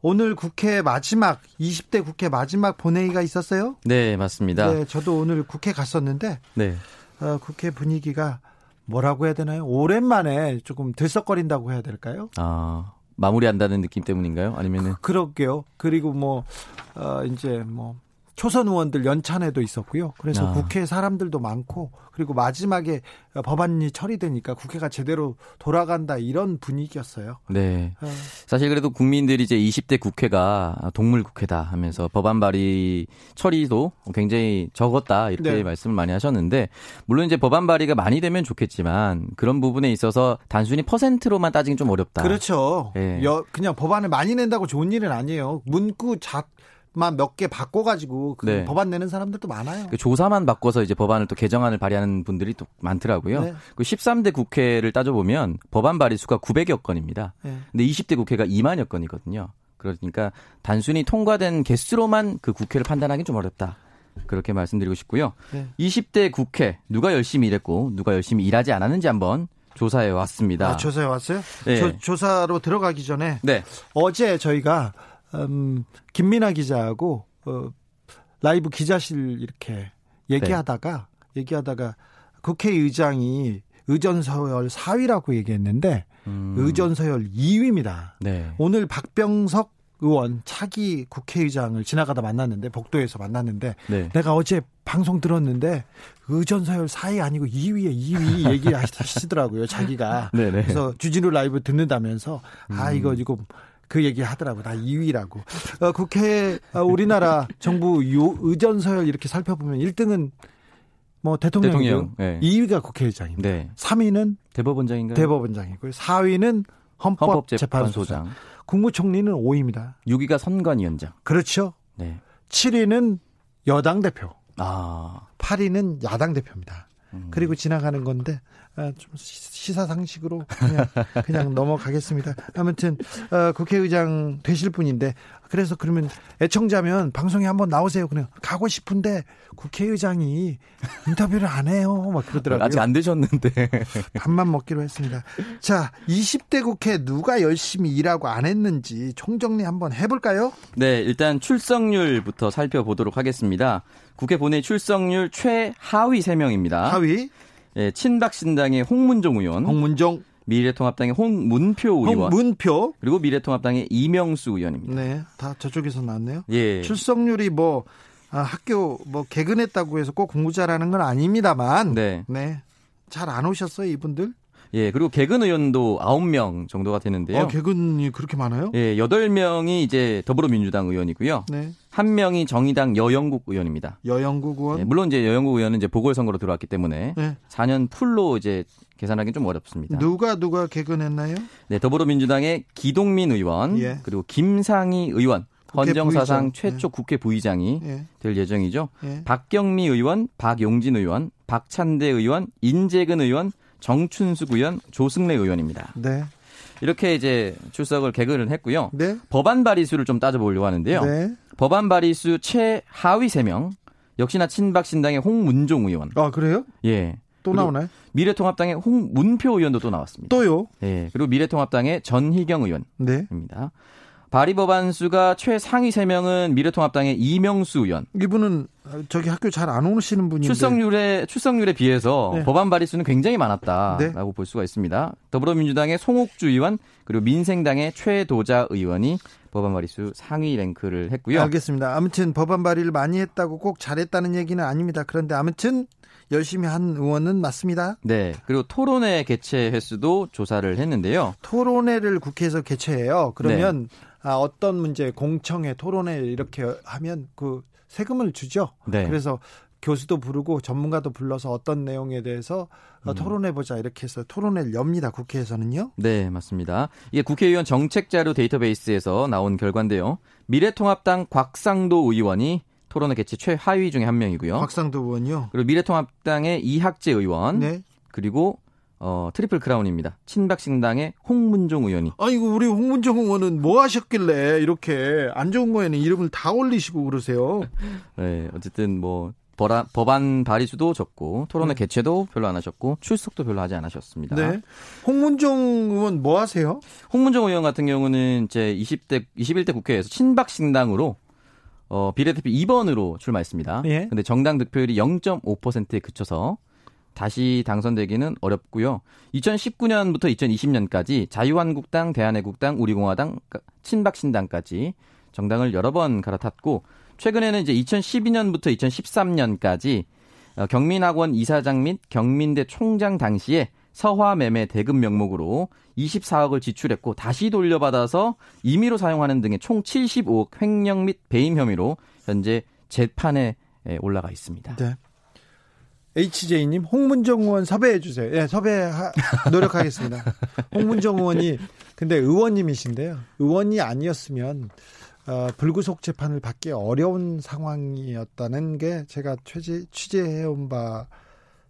오늘 국회 마지막 20대 국회 마지막 본회의가 있었어요? 네, 맞습니다. 네, 저도 오늘 국회 갔었는데 네. 어, 국회 분위기가 뭐라고 해야 되나요? 오랜만에 조금 들썩거린다고 해야 될까요? 아 마무리한다는 느낌 때문인가요? 아니면은 그, 럴게요 그리고 뭐 어, 이제 뭐 초선 의원들 연찬회도 있었고요. 그래서 아. 국회 사람들도 많고 그리고 마지막에 법안이 처리되니까 국회가 제대로 돌아간다 이런 분위기였어요. 네. 어. 사실 그래도 국민들이 이제 20대 국회가 동물 국회다 하면서 법안 발의 처리도 굉장히 적었다 이렇게 네. 말씀을 많이 하셨는데 물론 이제 법안 발의가 많이 되면 좋겠지만 그런 부분에 있어서 단순히 퍼센트로만 따지긴 좀 어렵다. 그렇죠. 네. 그냥 법안을 많이 낸다고 좋은 일은 아니에요. 문구 자 만 몇 개 바꿔가지고 그 네. 법안 내는 사람들도 많아요. 그 조사만 바꿔서 이제 법안을 또 개정안을 발의하는 분들이 또 많더라고요. 네. 그 13대 국회를 따져보면 법안 발의 수가 900여 건입니다. 네. 근데 20대 국회가 2만여 건이거든요. 그러니까 단순히 통과된 개수로만 그 국회를 판단하기는 좀 어렵다. 그렇게 말씀드리고 싶고요. 네. 20대 국회 누가 열심히 일했고 누가 열심히 일하지 않았는지 한번 조사해 왔습니다. 아, 조사해 왔어요? 네. 조, 조사로 들어가기 전에 네. 어제 저희가 음, 김민아 기자하고 어, 라이브 기자실 이렇게 얘기하다가 네. 얘기하다가 국회의장이 의전서열 4위라고 얘기했는데 음. 의전서열 2위입니다. 네. 오늘 박병석 의원 차기 국회의장을 지나가다 만났는데 복도에서 만났는데 네. 내가 어제 방송 들었는데 의전서열 4위 아니고 2위에 2위 얘기하시더라고요 자기가 네네. [LAUGHS] 네. 그래서 주진우 라이브 듣는다면서 아 이거 이거 그 얘기 하더라고. 나 2위라고. 어, 국회, 어, 우리나라 정부 요, 의전 서열 이렇게 살펴보면 1등은 뭐 대통령이고 대통령, 네. 2위가 국회의장입니다. 네. 3위는 대법원장인가요? 대법원장이고 4위는 헌법재판소장. 국무총리는 5위입니다. 6위가 선관위원장. 그렇죠. 네. 7위는 여당 대표. 아. 8위는 야당 대표입니다. 음. 그리고 지나가는 건데 아, 좀 시사 상식으로 그냥 그냥 넘어가겠습니다. 아무튼 어, 국회의장 되실 분인데 그래서 그러면 애청자면 방송에 한번 나오세요. 그냥 가고 싶은데 국회의장이 인터뷰를 안 해요. 막 그러더라고요. 아직 안 되셨는데 밥만 먹기로 했습니다. 자, 20대 국회 누가 열심히 일하고 안 했는지 총정리 한번 해볼까요? 네, 일단 출석률부터 살펴보도록 하겠습니다. 국회 본회의 출석률 최하위 3명입니다. 하위? 예, 친박신당의 홍문종 의원. 홍문종. 미래통합당의 홍문표 의원. 홍문표. 그리고 미래통합당의 이명수 의원입니다. 네. 다 저쪽에서 나왔네요. 예. 출석률이 뭐, 아, 학교 뭐 개근했다고 해서 꼭 공부 잘하는 건 아닙니다만. 네. 네. 잘 안 오셨어요, 이분들? 예, 그리고 개근 의원도 9명 정도가 되는데요. 아, 개근이 그렇게 많아요? 예, 8명이 이제 더불어민주당 의원이고요. 네. 한 명이 정의당 여영국 의원입니다. 여영국 의원? 예, 물론 이제 여영국 의원은 이제 보궐선거로 들어왔기 때문에 네. 4년 풀로 이제 계산하기는 좀 어렵습니다. 누가 누가 개근했나요? 네, 더불어민주당의 기동민 의원 예. 그리고 김상희 의원 헌정사상 최초 예. 국회 부의장이 예. 될 예정이죠. 예. 박경미 의원, 박용진 의원, 박찬대 의원, 인재근 의원, 정춘수 의원, 조승래 의원입니다. 네. 이렇게 이제 출석을 개근을 했고요. 네. 법안 발의 수를 좀 따져보려고 하는데요. 네. 법안 발의 수 최하위 3명 역시나 친박 신당의 홍문종 의원. 아 그래요? 예. 또 나오나요? 미래통합당의 홍문표 의원도 또 나왔습니다. 또요? 예. 그리고 미래통합당의 전희경 의원입니다. 네. 발의 법안 수가 최상위 3명은 미래통합당의 이명수 의원. 이분은 저기 학교 잘 안 오시는 분인데 출석률에 출석률에 비해서 네. 법안 발의 수는 굉장히 많았다라고 네. 볼 수가 있습니다. 더불어민주당의 송옥주 의원 그리고 민생당의 최도자 의원이 법안 발의 수 상위 랭크를 했고요. 알겠습니다. 아무튼 법안 발의를 많이 했다고 꼭 잘했다는 얘기는 아닙니다. 그런데 아무튼 열심히 한 의원은 맞습니다. 네. 그리고 토론회 개최 횟수도 조사를 했는데요. 토론회를 국회에서 개최해요. 그러면 네. 아, 어떤 문제 공청회 토론회 이렇게 하면 그 세금을 주죠. 네. 그래서 교수도 부르고 전문가도 불러서 어떤 내용에 대해서 어, 음. 토론해 보자 이렇게 해서 토론회를 엽니다. 국회에서는요. 네, 맞습니다. 이게 국회의원 정책자료 데이터베이스에서 나온 결과인데요. 미래통합당 곽상도 의원이 토론회 개최 최하위 중에 한 명이고요. 곽상도 의원요. 그리고 미래통합당의 이학재 의원. 네. 그리고 어, 트리플 크라운입니다. 친박신당의 홍문종 의원이. 아이고, 우리 홍문종 의원은 뭐 하셨길래 이렇게 안 좋은 거에는 이름을 다 올리시고 그러세요? [LAUGHS] 네, 어쨌든 뭐, 버라, 법안 발의수도 적고, 토론회 네. 개최도 별로 안 하셨고, 출석도 별로 하지 않으셨습니다. 네. 홍문종 의원 뭐 하세요? 홍문종 의원 같은 경우는 이제 20대, 21대 국회에서 친박신당으로 어, 비례대표 2번으로 출마했습니다. 예. 근데 정당 득표율이 0.5%에 그쳐서 다시 당선되기는 어렵고요. 2019년부터 2020년까지 자유한국당, 대한애국당, 우리공화당, 친박신당까지 정당을 여러 번 갈아탔고 최근에는 이제 2012년부터 2013년까지 어, 경민학원 이사장 및 경민대 총장 당시에 서화 매매 대금 명목으로 24억을 지출했고 다시 돌려받아서 임의로 사용하는 등의 총 75억 횡령 및 배임 혐의로 현재 재판에 올라가 있습니다. 네. HJ님, 홍문정 의원 섭외해 주세요. 예, 섭외 노력하겠습니다. [LAUGHS] 홍문정 의원이 근데 의원님이신데요. 의원이 아니었으면 어, 불구속 재판을 받기 어려운 상황이었다는 게 제가 취재 취재해온 바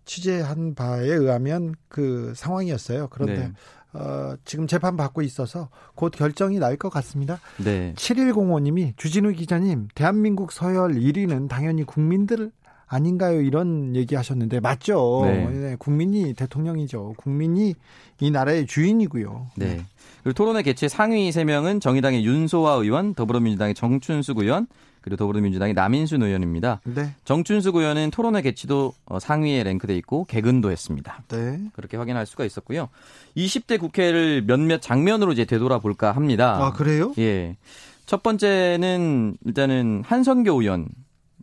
취재한 바에 의하면 그 상황이었어요. 그런데 네. 어, 지금 재판 받고 있어서 곧 결정이 날 것 같습니다. 네. 7105님이 주진우 기자님, 대한민국 서열 1위는 당연히 국민들 아닌가요? 이런 얘기 하셨는데 맞죠. 네. 네. 국민이 대통령이죠. 국민이 이 나라의 주인이고요. 네. 그리고 토론회 개최 상위 3명은 정의당의 윤소아 의원, 더불어민주당의 정춘숙 의원, 그리고 더불어민주당의 남인순 의원입니다. 네. 정춘숙 의원은 토론회 개최도 어, 상위에 랭크돼 있고 개근도 했습니다. 네. 그렇게 확인할 수가 있었고요. 20대 국회를 몇몇 장면으로 이제 되돌아볼까 합니다. 아, 그래요? 예. 첫 번째는 일단은 한선교 의원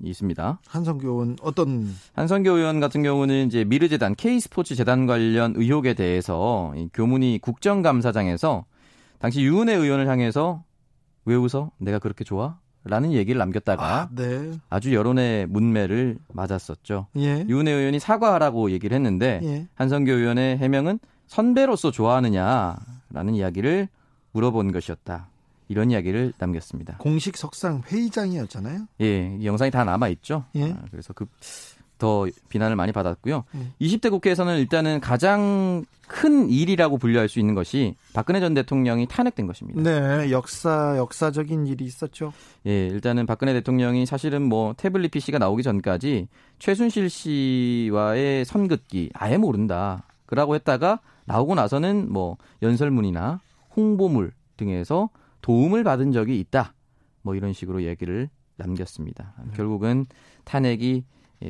있습니다. 한성교 의원 어떤 한성교 의원 같은 경우는 이제 미르재단 K스포츠 재단 관련 의혹에 대해서 교문이 국정감사장에서 당시 유은혜 의원을 향해서 왜 웃어? 내가 그렇게 좋아? 라는 얘기를 남겼다가 아, 네. 주 여론의 문매를 맞았었죠. 예. 유은혜 의원이 사과하라고 얘기를 했는데 예. 한성교 의원의 해명은 선배로서 좋아하느냐라는 이야기를 물어본 것이었다. 이런 이야기를 남겼습니다. 공식 석상 회의장이었잖아요. 예, 이 영상이 다 남아 있죠. 예. 아, 그래서 그 더 비난을 많이 받았고요. 예. 20대 국회에서는 일단은 가장 큰 일이라고 분류할 수 있는 것이 박근혜 전 대통령이 탄핵된 것입니다. 네, 역사 역사적인 일이 있었죠. 예, 일단은 박근혜 대통령이 사실은 뭐 태블릿 PC가 나오기 전까지 최순실 씨와의 선긋기 아예 모른다. 그라고 했다가 나오고 나서는 뭐 연설문이나 홍보물 등에서 도움을 받은 적이 있다. 뭐 이런 식으로 얘기를 남겼습니다. 네. 결국은 탄핵이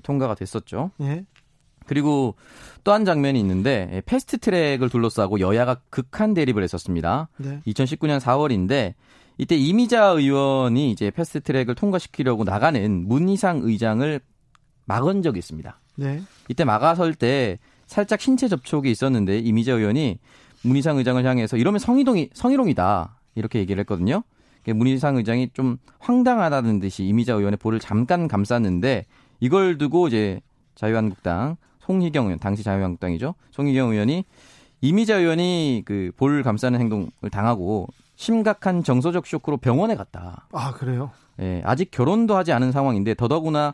통과가 됐었죠. 예. 그리고 또 한 장면이 있는데 패스트 트랙을 둘러싸고 여야가 극한 대립을 했었습니다. 네. 2019년 4월인데 이때 임이자 의원이 이제 패스트 트랙을 통과시키려고 나가는 문희상 의장을 막은 적이 있습니다. 네. 이때 막아설 때 살짝 신체 접촉이 있었는데 이미자 의원이 문희상 의장을 향해서 이러면 성희동이 성희롱이다. 이렇게 얘기를 했거든요. 문희상 의장이 좀 황당하다는 듯이 이미자 의원의 볼을 잠깐 감쌌는데 이걸 두고 이제 자유한국당 송희경 의원 당시 자유한국당이죠. 송희경 의원이 이미자 의원이 그 볼 감싸는 행동을 당하고 심각한 정서적 쇼크로 병원에 갔다. 아 그래요? 예, 아직 결혼도 하지 않은 상황인데 더더구나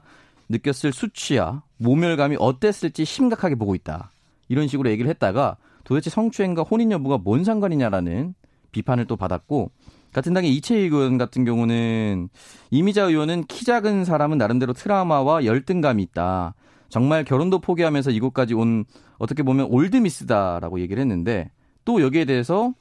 느꼈을 수치야 모멸감이 어땠을지 심각하게 보고 있다. 이런 식으로 얘기를 했다가 도대체 성추행과 혼인 여부가 뭔 상관이냐라는 비판을 또 받았고 같은 당의 이채희 의원 같은 경우는 이미자 의원은 키 작은 사람은 나름대로 트라우마와 열등감이 있다. 정말 결혼도 포기하면서 이곳까지 온 어떻게 보면 올드미스다라고 얘기를 했는데 또 여기에 대해서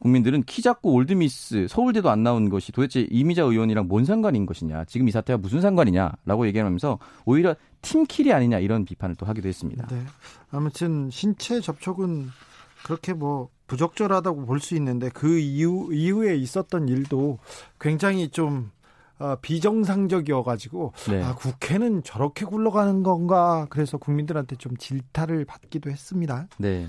국민들은 키 작고 올드미스 서울대도 안 나온 것이 도대체 이미자 의원이랑 뭔 상관인 것이냐 지금 이 사태와 무슨 상관이냐라고 얘기하면서 오히려 팀킬이 아니냐 이런 비판을 또 하기도 했습니다. 네. 아무튼 신체 접촉은 그렇게 뭐 부적절하다고 볼 수 있는데 그 이후 이후에 있었던 일도 굉장히 좀 어, 비정상적이어가지고 네. 아, 국회는 저렇게 굴러가는 건가 그래서 국민들한테 좀 질타를 받기도 했습니다. 네.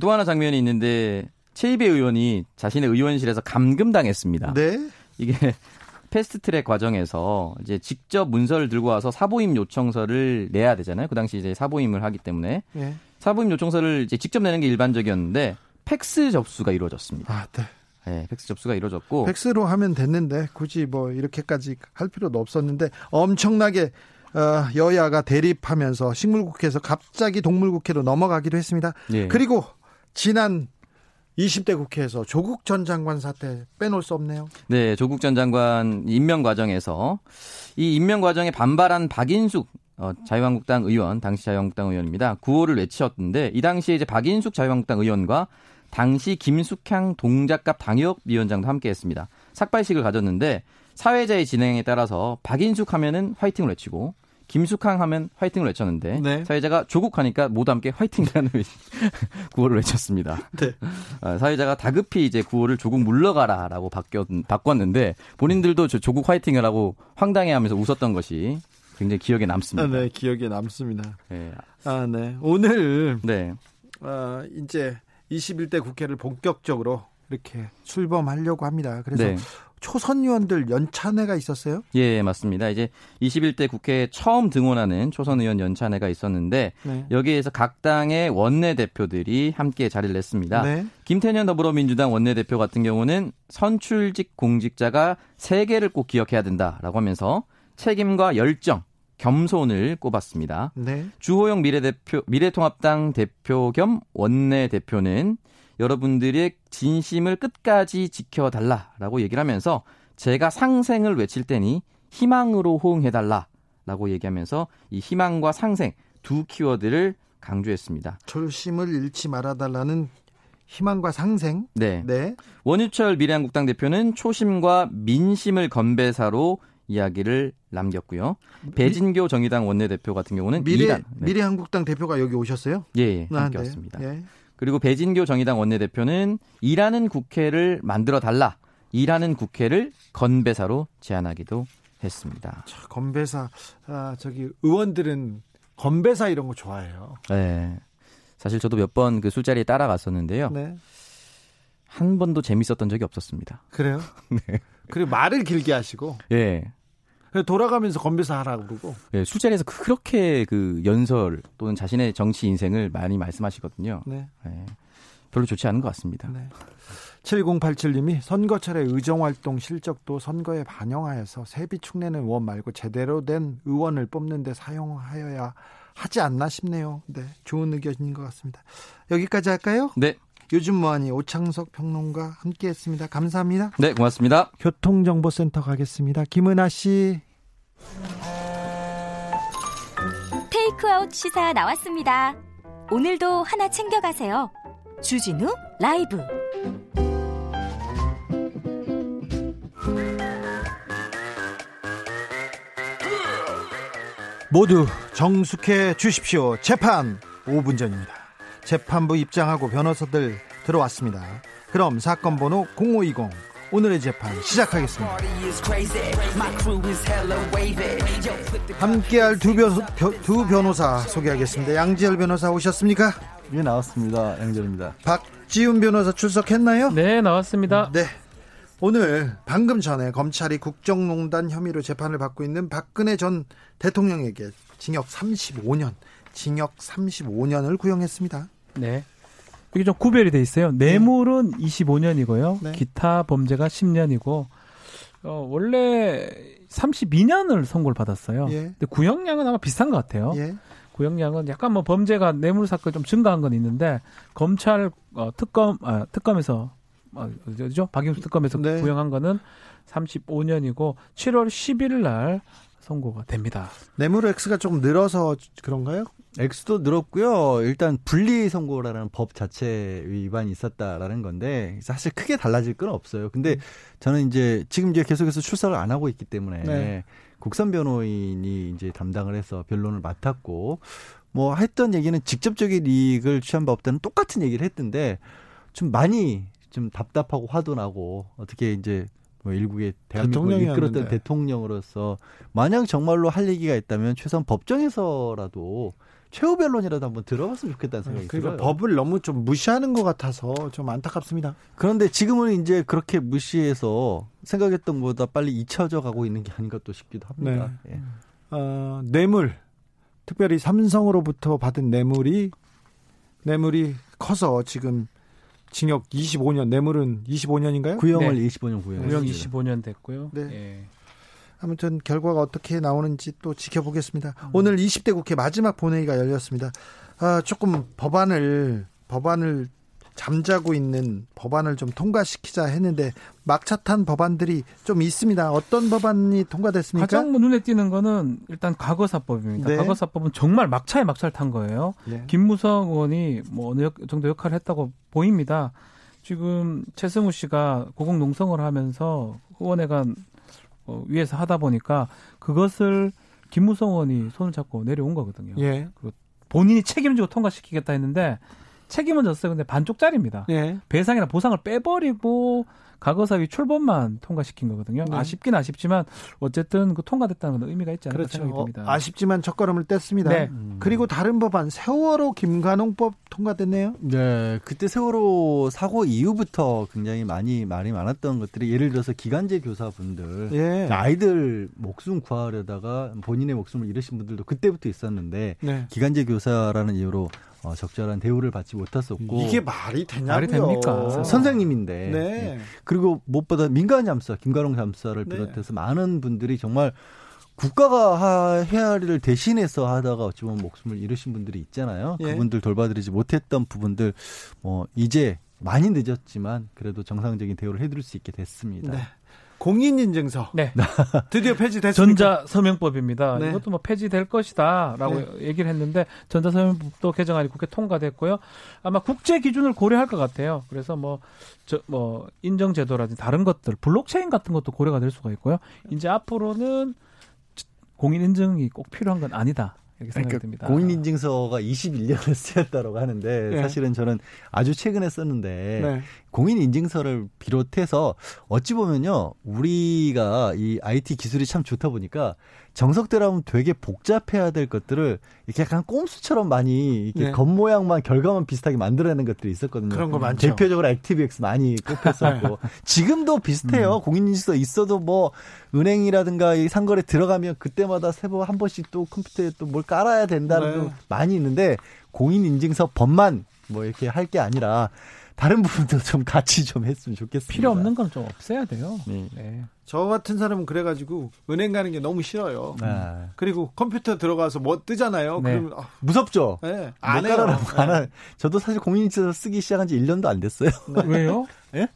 또 하나 장면이 있는데 채이배 의원이 자신의 의원실에서 감금당했습니다. 네. 이게 [LAUGHS] 패스트트랙 과정에서 이제 직접 문서를 들고 와서 사보임 요청서를 내야 되잖아요. 그 당시 이제 사보임을 하기 때문에 네. 사보임 요청서를 이제 직접 내는 게 일반적이었는데 팩스 접수가 이루어졌습니다. 아, 네. 네, 팩스 접수가 이루어졌고 팩스로 하면 됐는데 굳이 뭐 이렇게까지 할 필요도 없었는데 엄청나게 어, 여야가 대립하면서 식물국회에서 갑자기 동물국회로 넘어가기도 했습니다. 예. 그리고 지난 20대 국회에서 조국 전 장관 사태 빼놓을 수 없네요. 네, 조국 전 장관 임명 과정에서 이 임명 과정에 반발한 박인숙 어, 자유한국당 의원, 당시 자유한국당 의원입니다. 구호를 외치었는데 이 당시에 이제 박인숙 자유한국당 의원과 당시 김숙향 동작갑 당협위원장도 함께했습니다. 삭발식을 가졌는데 사회자의 진행에 따라서 박인숙 하면은 화이팅을 외치고 김숙항 하면 화이팅을 외쳤는데 네. 사회자가 조국 하니까 모두 함께 화이팅이라는 [LAUGHS] 구호를 외쳤습니다. 네. 아, 사회자가 다급히 이제 구호를 조국 물러가라라고 바뀌었, 바꿨는데 본인들도 조국 화이팅을 하고 황당해하면서 웃었던 것이 굉장히 기억에 남습니다. 아, 네, 기억에 남습니다. 네. 아, 네. 오늘 네. 아, 이제 21대 국회를 본격적으로 이렇게 출범하려고 합니다. 그래서 네. 초선 의원들 연찬회가 있었어요? 예, 맞습니다. 이제 21대 국회에 처음 등원하는 초선 의원 연찬회가 있었는데 네. 여기에서 각 당의 원내 대표들이 함께 자리를 냈습니다. 네. 김태년 더불어민주당 원내 대표 같은 경우는 선출직 공직자가 세 개를 꼭 기억해야 된다라고 하면서 책임과 열정 겸손을 꼽았습니다. 네. 주호영 미래대표 미래통합당 대표 겸 원내 대표는 여러분들의 진심을 끝까지 지켜달라라고 얘기를 하면서 제가 상생을 외칠 때니 희망으로 호응해달라라고 얘기하면서 이 희망과 상생 두 키워드를 강조했습니다. 초심을 잃지 말아달라는 희망과 상생. 네. 네. 원유철 미래한국당 대표는 초심과 민심을 건배사로 이야기를 남겼고요. 배진교 정의당 원내대표 같은 경우는 미래 네. 미래 한국당 대표가 여기 오셨어요? 예, 예 함께 아, 네. 왔습니다. 예. 그리고 배진교 정의당 원내대표는 일하는 국회를 만들어 달라. 일하는 국회를 건배사로 제안하기도 했습니다. 자, 건배사 아, 저기 의원들은 건배사 이런 거 좋아해요. 네. 사실 저도 몇 번 그 술자리에 따라갔었는데요. 네. 한 번도 재밌었던 적이 없었습니다. 그래요? [LAUGHS] 네. 그리고 말을 길게 하시고. 예. 돌아가면서 건배사 하라고 그러고. 예, 술자리에서 그렇게 그 연설 또는 자신의 정치 인생을 많이 말씀하시거든요. 네. 예, 별로 좋지 않은 것 같습니다. 네. 7087님이 선거철에 의정활동 실적도 선거에 반영하여서 세비 축내는 의원 말고 제대로 된 의원을 뽑는데 사용하여야 하지 않나 싶네요. 네, 좋은 의견인 것 같습니다. 여기까지 할까요? 네. 요즘 뭐하니 오창석 평론가 함께했습니다. 감사합니다. 네, 고맙습니다. 교통정보센터 가겠습니다. 김은아 씨. 테이크아웃 시사 나왔습니다. 오늘도 하나 챙겨가세요. 주진우 라이브. 모두 정숙해 주십시오. 재판 5분 전입니다. 재판부 입장하고 변호사들 들어왔습니다. 그럼 사건 번호 0520 오늘의 재판 시작하겠습니다. 함께할 두, 변, 두 변호사 소개하겠습니다. 양지열 변호사 오셨습니까? 예, 나왔습니다. 양지열입니다. 박지훈 변호사 출석했나요? 네, 나왔습니다. 네. 오늘 방금 전에 검찰이 국정농단 혐의로 재판을 받고 있는 박근혜 전 대통령에게 징역 35년, 징역 35년을 구형했습니다. 네. 이게 좀 구별이 돼 있어요. 뇌물은 네. 25년이고요. 네. 기타 범죄가 10년이고 어, 원래 32년을 선고를 받았어요. 예. 근데 구형량은 아마 비슷한 것 같아요. 예. 구형량은 약간 뭐 범죄가 뇌물 사건 좀 증가한 건 있는데 검찰 어, 특검 아, 특검에서 어, 어디죠? 박영수 특검에서 네. 구형한 거는 35년이고 7월 11일 날 선고가 됩니다. 뇌물 X가 조금 늘어서 그런가요? X도 늘었고요. 일단 분리 선고라는 법 자체 위반이 있었다라는 건데 사실 크게 달라질 건 없어요. 근데 음. 저는 이제 지금 이제 계속해서 출석을 안 하고 있기 때문에 네. 국선 변호인이 이제 담당을 해서 변론을 맡았고 뭐 했던 얘기는 직접적인 이익을 취한 바 없다는 똑같은 얘기를 했던데 좀 많이 좀 답답하고 화도 나고 어떻게 이제 뭐 일국의 대한민국을 이끌었던 대통령으로서 만약 정말로 할 얘기가 있다면 최소한 법정에서라도 최후 변론이라도 한번 들어봤으면 좋겠다는 생각이 그러니까 들어요. 법을 너무 좀 무시하는 것 같아서 좀 안타깝습니다. 그런데 지금은 이제 그렇게 무시해서 생각했던 것보다 빨리 잊혀져 가고 있는 게 아닌가 또 싶기도 합니다. 네. 예. 어, 뇌물, 특별히 삼성으로부터 받은 뇌물이 뇌물이 커서 지금 징역 25년, 뇌물은 25년인가요? 구형을 네. 25년 구형. 구형 25년 됐고요. 네. 예. 아무튼 결과가 어떻게 나오는지 또 지켜보겠습니다. 음. 오늘 20대 국회 마지막 본회의가 열렸습니다. 아, 조금 법안을 법안을 잠자고 있는 법안을 좀 통과시키자 했는데 막차 탄 법안들이 좀 있습니다. 어떤 법안이 통과됐습니까? 가장 뭐 눈에 띄는 거는 일단 과거사법입니다. 네. 과거사법은 정말 막차에 막차를 탄 거예요. 네. 김무성 의원이 뭐 어느 정도 역할을 했다고 보입니다. 지금 최승우 씨가 고공농성을 하면서 의원회관 어, 위에서 하다 보니까 그것을 김무성 의원이 손을 잡고 내려온 거거든요. 예. 본인이 책임지고 통과시키겠다 했는데 책임은 졌어요. 근데 반쪽짜리입니다. 예. 배상이나 보상을 빼버리고 과거사위 출범만 통과시킨 거거든요. 네. 아쉽긴 아쉽지만 어쨌든 그 통과됐다는 건 의미가 있지 않을까 그렇죠. 생각이 듭니다. 어, 아쉽지만 첫걸음을 뗐습니다. 네. 음. 그리고 다른 법안 세월호 김관홍법 통과됐네요. 네, 그때 세월호 사고 이후부터 굉장히 많이 말이 많았던 것들이 예를 들어서 기간제 교사분들 예. 아이들 목숨 구하려다가 본인의 목숨을 잃으신 분들도 그때부터 있었는데 네. 기간제 교사라는 이유로 어, 적절한 대우를 받지 못했었고 이게 말이 되냐고요? 말이 됩니까? 선생님인데 네. 네. 그리고 무엇보다 민간 잠사 김가롱 잠사를 네. 비롯해서 많은 분들이 정말 국가가 해야 할 일을 대신해서 하다가 어찌 보면 목숨을 잃으신 분들이 있잖아요. 예. 그분들 돌봐드리지 못했던 부분들 뭐 이제 많이 늦었지만 그래도 정상적인 대우를 해드릴 수 있게 됐습니다. 네. 공인인증서. 네. [LAUGHS] 드디어 폐지됐습니다. 전자서명법입니다. 네. 이것도 뭐 폐지될 것이다라고 네. 얘기를 했는데 전자서명법도 개정안이 국회 통과됐고요. 아마 국제 기준을 고려할 것 같아요. 그래서 뭐 저 뭐 인정 제도라든지 다른 것들 블록체인 같은 것도 고려가 될 수가 있고요. 이제 앞으로는 공인 인증이 꼭 필요한 건 아니다. 이렇게 생각이 그러니까 듭니다. 공인인증서가 21년을 쓰였다고 하는데 네. 사실은 저는 아주 최근에 썼는데 네. 공인인증서를 비롯해서 어찌 보면요 우리가 이 IT 기술이 참 좋다 보니까 정석대로 하면 되게 복잡해야 될 것들을 이렇게 약간 꼼수처럼 많이 이렇게 네. 겉모양만 결과만 비슷하게 만들어내는 것들이 있었거든요. 그런 거 많죠. 대표적으로 액티비엑스 많이 꼽혔었고 [LAUGHS] 지금도 비슷해요. 음. 공인인증서 있어도 뭐 은행이라든가 이 상거래 들어가면 그때마다 세번 한 번씩 또 컴퓨터에 또 뭘 깔아야 된다는 네. 많이 있는데 공인인증서 법만 뭐 이렇게 할 게 아니라 다른 부분도 [LAUGHS] 좀 같이 좀 했으면 좋겠습니다. 필요 없는 건 좀 없애야 돼요. 네. 네. 저 같은 사람은 그래가지고 은행 가는 게 너무 싫어요. 네. 그리고 컴퓨터 들어가서 뭐 뜨잖아요. 네. 그러면 아, 무섭죠. 네. 안 해요. 안 네. 저도 사실 공인인증서 쓰기 시작한 지 1년도 안 됐어요. 왜요? [LAUGHS] 예?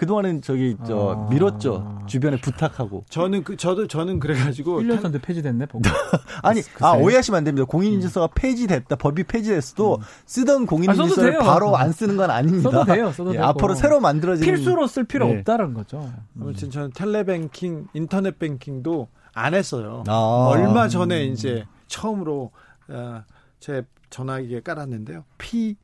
그동안은 저기 저 아... 밀었죠. 주변에 부탁하고. 저는 그 저도 저는 그래 가지고 1년 전에 폐지됐네. [LAUGHS] 아니, 그, 아 오해하시면 안 됩니다. 공인인증서가 음. 폐지됐다. 법이 폐지됐어도 음. 쓰던 공인인증서를 아, 바로 안 쓰는 건 아닙니다. 써도 돼요. 써도 예, 앞으로 새로 만들어지는 필수로 쓸 필요 네. 없다는 거죠. 아무튼 저는 텔레뱅킹, 인터넷 뱅킹도 안 했어요. 아. 얼마 전에 이제 처음으로 어, 제 전화기에 깔았는데요. P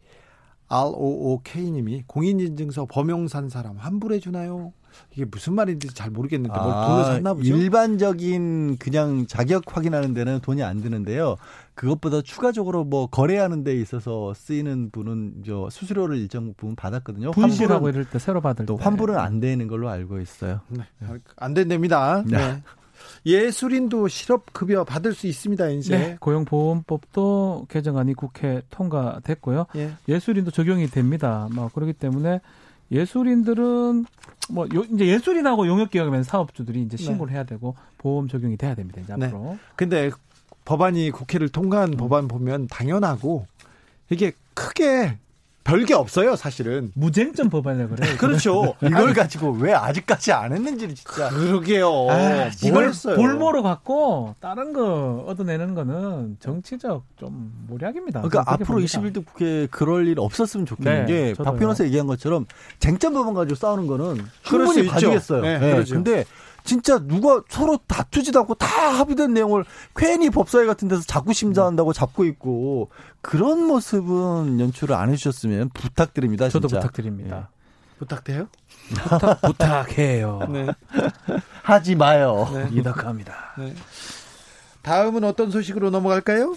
ROOK님이 공인인증서 범용 산 사람 환불해 주나요? 이게 무슨 말인지 잘 모르겠는데 뭘 아, 돈을 샀나 보죠? 일반적인 그냥 자격 확인하는 데는 돈이 안 드는데요. 그것보다 추가적으로 뭐 거래하는 데 있어서 쓰이는 분은 저 수수료를 일정 부분 받았거든요. 분실하고 이럴 때 새로 받을 또 환불은 안 되는 걸로 알고 있어요. 네. 안 된답니다. 네. 네. 예술인도 실업급여 받을 수 있습니다, 이제. 네, 고용보험법도 개정안이 국회 통과됐고요. 예. 술인도 적용이 됩니다. 뭐 그렇기 때문에 예술인들은 뭐 요, 이제 예술인하고 용역기업이면 사업주들이 이제 신고를 네. 해야 되고 보험 적용이 돼야 됩니다. 이제 네. 앞으로. 근데 법안이 국회를 통과한 법안 보면 당연하고 이게 크게 별게 없어요, 사실은. 무쟁점 법안이라 그래요. 그렇죠. [LAUGHS] 이걸 가지고 왜 아직까지 안 했는지 진짜. 그러게요. 아, 이걸 볼모로 갖고 다른 거 얻어내는 거는 정치적 좀 모략입니다. 그러니까 앞으로 봅니다. 21대 국회 그럴 일 없었으면 좋겠는 네, 게박 변호사 얘기한 것처럼 쟁점 법안 가지고 싸우는 거는 충분히 봐주겠어요. 네, 네. 그렇죠. 근데 진짜 누가 서로 다투지도 않고 다 합의된 내용을 괜히 법사위 같은 데서 자꾸 심사한다고 잡고 있고 그런 모습은 연출을 안 해주셨으면 부탁드립니다. 저도 부탁드립니다. 네. 부탁돼요? 부탁, 부탁해요. [LAUGHS] 네. 하지 마요. 네. 이덕합니다. 네. 다음은 어떤 소식으로 넘어갈까요?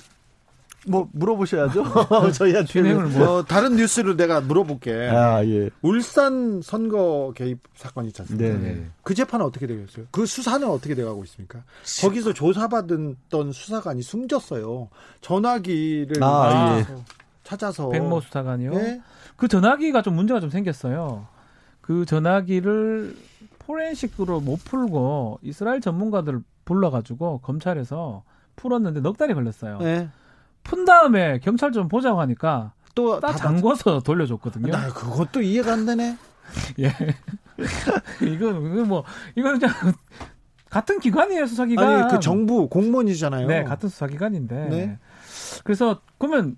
뭐 물어보셔야죠. [LAUGHS] 저희한테 진행을 뭐 어, 다른 뉴스를 내가 물어볼게. 아 예. 울산 선거 개입 사건 있지 않습니까? 네. 그 재판은 어떻게 되겠어요? 그 수사는 어떻게 돼가고 있습니까? 거기서 조사받던 수사관이 숨졌어요. 전화기를 아, 예. 찾아서 백모 수사관이요. 네? 그 전화기가 좀 문제가 좀 생겼어요. 그 전화기를 포렌식으로 못 풀고 이스라엘 전문가들 불러가지고 검찰에서 풀었는데 넉 달이 걸렸어요. 네. 푼 다음에 경찰 좀 보자고 하니까 또 다 잠궈서 돌려줬거든요. 나 그것도 이해가 안 되네. [LAUGHS] 예. [LAUGHS] 이거 뭐 이거는 그냥 같은 기관이에요 수사기관. 아니 그 정부 공무원이잖아요. 네, 같은 수사기관인데. 네. 그래서 그러면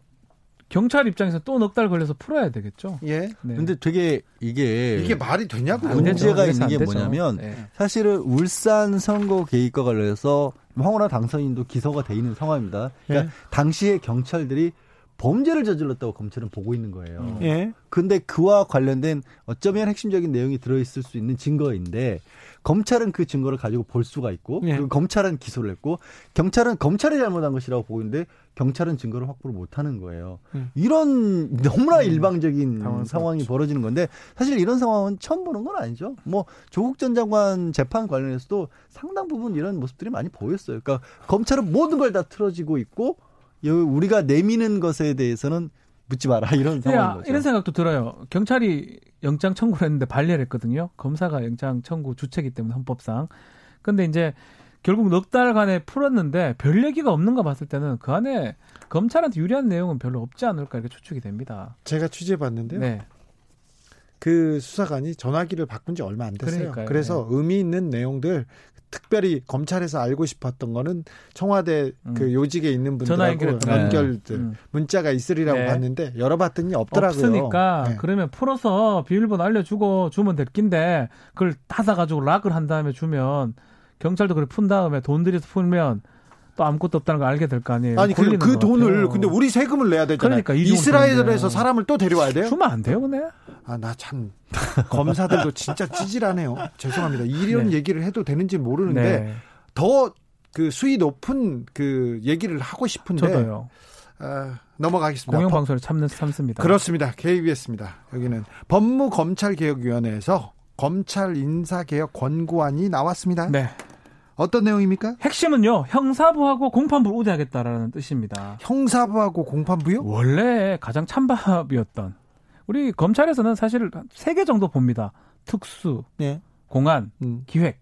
경찰 입장에서 또 넉 달 걸려서 풀어야 되겠죠. 예. 네. 근데 되게 이게 이게 말이 되냐고 문제가 있는 게 뭐냐면 네. 사실은 울산 선거 개입과 관련해서 황운하 당선인도 기소가 돼 있는 상황입니다. 그러니까 예. 당시에 경찰들이 범죄를 저질렀다고 검찰은 보고 있는 거예요. 음. 예. 근데 그와 관련된 어쩌면 핵심적인 내용이 들어있을 수 있는 증거인데 검찰은 그 증거를 가지고 볼 수가 있고 예. 그리고 검찰은 기소를 했고 경찰은 검찰이 잘못한 것이라고 보고 있는데 경찰은 증거를 확보를 못하는 거예요. 예. 이런 너무나 음. 일방적인 음. 상황이 벌어지는 건데 사실 이런 상황은 처음 보는 건 아니죠. 뭐 조국 전 장관 재판 관련해서도 상당 부분 이런 모습들이 많이 보였어요. 그러니까 검찰은 모든 걸 다 틀어지고 있고 우리가 내미는 것에 대해서는 묻지 마라 이런 네, 상황인 거죠. 이런 생각도 들어요. 경찰이 영장 청구를 했는데 발례를 했거든요. 검사가 영장 청구 주체이기 때문에 헌법상. 근데 이제 결국 넉 달간에 풀었는데 별 얘기가 없는 가 봤을 때는 그 안에 검찰한테 유리한 내용은 별로 없지 않을까 이렇게 추측이 됩니다. 제가 취재해 봤는데요. 네. 그 수사관이 전화기를 바꾼 지 얼마 안 됐어요. 그러니까요. 그래서 네. 의미 있는 내용들 특별히 검찰에서 알고 싶었던 거는 청와대 음. 그 요직에 있는 분들하고 연결들 음. 문자가 있으리라고 네. 봤는데 열어봤더니 없더라고요. 없으니까 네. 그러면 풀어서 비밀번호 알려주고 주면 될 낀데 그걸 닫아가지고 락을 한 다음에 주면 경찰도 그걸 푼 다음에 돈 들여서 풀면 또 아무것도 없다는 걸 알게 될 거 아니에요. 아니 그, 그 돈을 근데 우리 세금을 내야 되잖아요. 그러니까 이스라엘에서 사람을 또 데려와야 돼요? 주면 안 돼요, 근데? 아 나 참 검사들도 진짜 찌질하네요. [LAUGHS] 죄송합니다. 이런 네. 얘기를 해도 되는지 모르는데 네. 더그 수위 높은 그 얘기를 하고 싶은데 저도요. 아, 넘어가겠습니다. 공영방송을 참는 참습니다. 그렇습니다. KBS입니다. 여기는 법무검찰개혁위원회에서 검찰 인사개혁 권고안이 나왔습니다. 네. 어떤 내용입니까? 핵심은요, 형사부하고 공판부를 우대하겠다라는 뜻입니다. 형사부하고 공판부요? 원래 가장 찬밥이었던. 우리 검찰에서는 사실 세 개 정도 봅니다. 특수, 네. 공안, 음. 기획.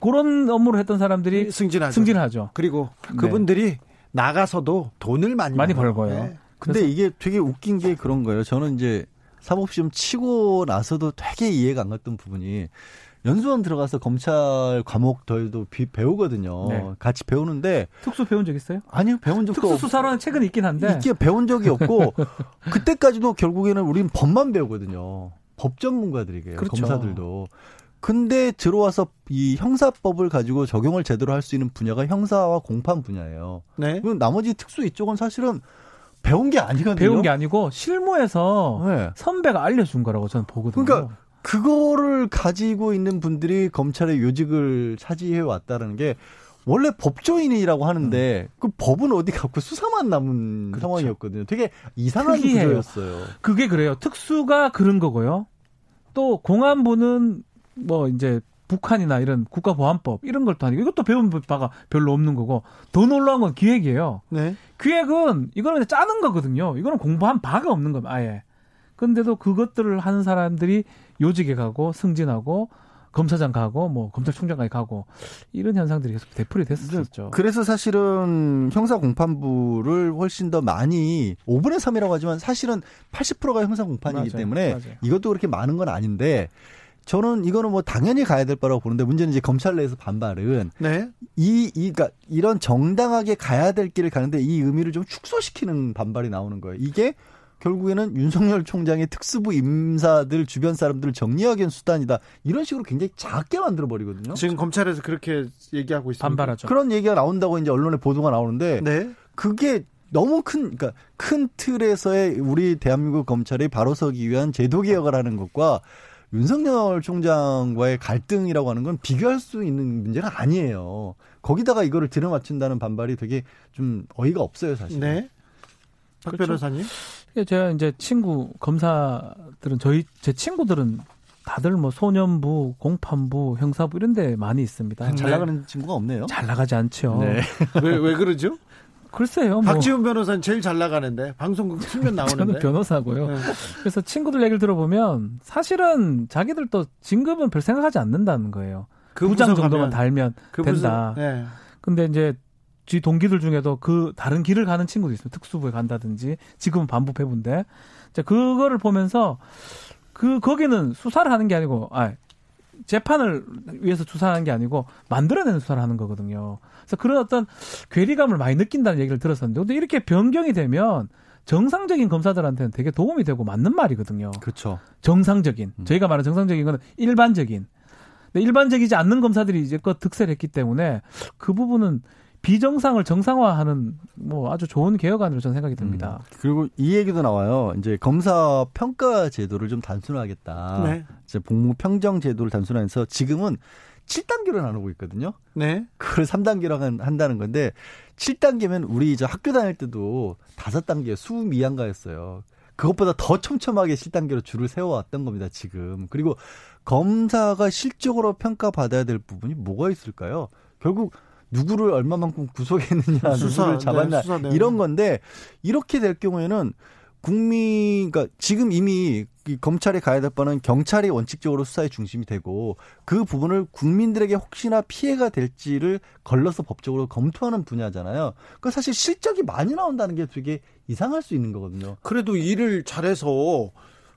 그런 업무를 했던 사람들이 승진하죠. 승진하죠. 그리고 네. 그분들이 네. 나가서도 돈을 많이 많이 벌고요. 네. 근데 이게 되게 웃긴 게 그런 거예요. 저는 이제 사법시험 치고 나서도 되게 이해가 안 갔던 부분이 연수원 들어가서 검찰 과목들도 배우거든요. 네. 같이 배우는데 특수 배운 적 있어요? 아니요, 배운 적도 특수 수사로는 최근 있긴 한데 있게 배운 적이 없고 [LAUGHS] 그때까지도 결국에는 우리는 법만 배우거든요. 법 전문가들이게요. 그렇죠. 검사들도. 근데 들어와서 이 형사법을 가지고 적용을 제대로 할 수 있는 분야가 형사와 공판 분야예요. 네. 그럼 나머지 특수 이쪽은 사실은 배운 게 아니거든요. 배운 게 아니고 실무에서 네. 선배가 알려준 거라고 저는 보거든요. 그러니까 그거를 가지고 있는 분들이 검찰의 요직을 차지해 왔다는 게 원래 법조인이라고 하는데 음. 그 법은 어디 갖고 수사만 남은 그렇죠. 상황이었거든요. 되게 이상한 특이해요. 구조였어요. 그게 그래요. 특수가 그런 거고요. 또 공안부는 뭐 이제 북한이나 이런 국가보안법 이런 걸또 아니고 이것도 배운 바가 별로 없는 거고 더 놀라운 건 기획이에요. 네. 기획은 이거는 그냥 짜는 거거든요. 이거는 공부한 바가 없는 거예요. 아예. 근데도 그것들을 하는 사람들이 요직에 가고 승진하고 검사장 가고 뭐 검찰총장까지 가고 이런 현상들이 계속 되풀이 됐었죠. 그래서 사실은 형사 공판부를 훨씬 더 많이 5분의 3이라고 하지만 사실은 80%가 형사 공판이기 맞아요. 때문에 맞아요. 이것도 그렇게 많은 건 아닌데 저는 이거는 뭐 당연히 가야 될 거라고 보는데 문제는 이제 검찰 내에서 반발은 네. 이, 이, 그니까 이런 정당하게 가야 될 길을 가는데 이 의미를 좀 축소시키는 반발이 나오는 거예요. 이게 결국에는 윤석열 총장의 특수부 임사들 주변 사람들을 정리하기 위한 수단이다. 이런 식으로 굉장히 작게 만들어 버리거든요. 지금 검찰에서 그렇게 얘기하고 있습니다. 반발하죠. 그런 얘기가 나온다고 이제 언론에 보도가 나오는데 네. 그게 너무 큰 그러니까 큰 틀에서의 우리 대한민국 검찰이 바로 서기 위한 제도 개혁을 하는 것과 윤석열 총장과의 갈등이라고 하는 건 비교할 수 있는 문제가 아니에요. 거기다가 이거를 들어맞춘다는 반발이 되게 좀 어이가 없어요, 사실. 네. 박 그렇죠. 변호사님. 제가 이제 친구 검사들은 저희 제 친구들은 다들 뭐 소년부, 공판부, 형사부 이런 데 많이 있습니다. 잘 나가는 친구가 없네요. 잘 나가지 않죠. 네. [LAUGHS] 왜, 왜 그러죠? 글쎄요. 뭐. 박지훈 변호사는 제일 잘 나가는데 방송국 틀면 나오는데. 저는 변호사고요. 네. 그래서 친구들 얘기를 들어보면 사실은 자기들도 진급은 별 생각하지 않는다는 거예요. 그 부장 정도만 달면 그 된다. 네. 근데 이제 지 동기들 중에도 그 다른 길을 가는 친구도 있어요. 특수부에 간다든지 지금은 반부패부인데 자 그거를 보면서 그 거기는 수사를 하는 게 아니고 아 재판을 위해서 수사하는 게 아니고 만들어내는 수사를 하는 거거든요. 그래서 그런 어떤 괴리감을 많이 느낀다는 얘기를 들었었는데 근데 이렇게 변경이 되면 정상적인 검사들한테는 되게 도움이 되고 맞는 말이거든요. 그렇죠. 정상적인 음. 저희가 말하는 정상적인 거는 일반적인. 근데 일반적이지 않는 검사들이 이제 껏 득세를 했기 때문에 그 부분은 비정상을 정상화하는 뭐 아주 좋은 개혁안으로 저는 생각이 듭니다. 음. 그리고 이 얘기도 나와요. 이제 검사 평가 제도를 좀 단순화하겠다. 네. 이제 복무 평정 제도를 단순화해서 지금은 7단계로 나누고 있거든요. 네. 그걸 3단계로 한다는 건데 7단계면 우리 이제 학교 다닐 때도 5단계 수미양가였어요. 그것보다 더 촘촘하게 7단계로 줄을 세워왔던 겁니다, 지금. 그리고 검사가 실적으로 평가받아야 될 부분이 뭐가 있을까요? 결국 누구를 얼마만큼 구속했느냐, 수사, 누구를 잡았나 네, 이런 건데 이렇게 될 경우에는 국민, 그러니까 지금 이미 검찰에 가야 될 바는 경찰이 원칙적으로 수사의 중심이 되고 그 부분을 국민들에게 혹시나 피해가 될지를 걸러서 법적으로 검토하는 분야잖아요. 그 사실 실적이 많이 나온다는 게 되게 이상할 수 있는 거거든요. 그래도 일을 잘해서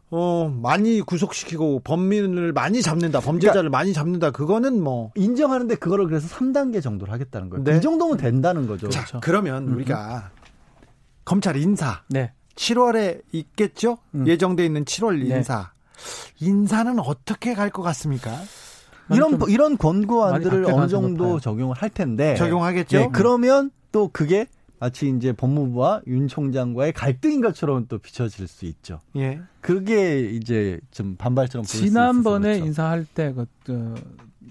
어, 많이 구속시키고 범인을 많이 잡는다, 범죄자를 그러니까 많이 잡는다, 그거는 뭐. 인정하는데 그거를 그래서 3단계 정도로 하겠다는 거예요. 네. 이 정도면 된다는 거죠. 자, 그렇죠. 그러면 음. 우리가 검찰 인사. 네. 7월에 있겠죠? 음. 예정돼 있는 7월 네. 인사. 네. 인사는 어떻게 갈 것 같습니까? 이런 이런 권고안들을 어느 정도 적용을 할 텐데 적용하겠죠. 네, 그러면 또 그게 마치 이제 법무부와 윤 총장과의 갈등인 것처럼 또 비춰질 수 있죠. 예. 그게 이제 좀 반발처럼 지난번에 그렇죠. 인사할 때 그, 그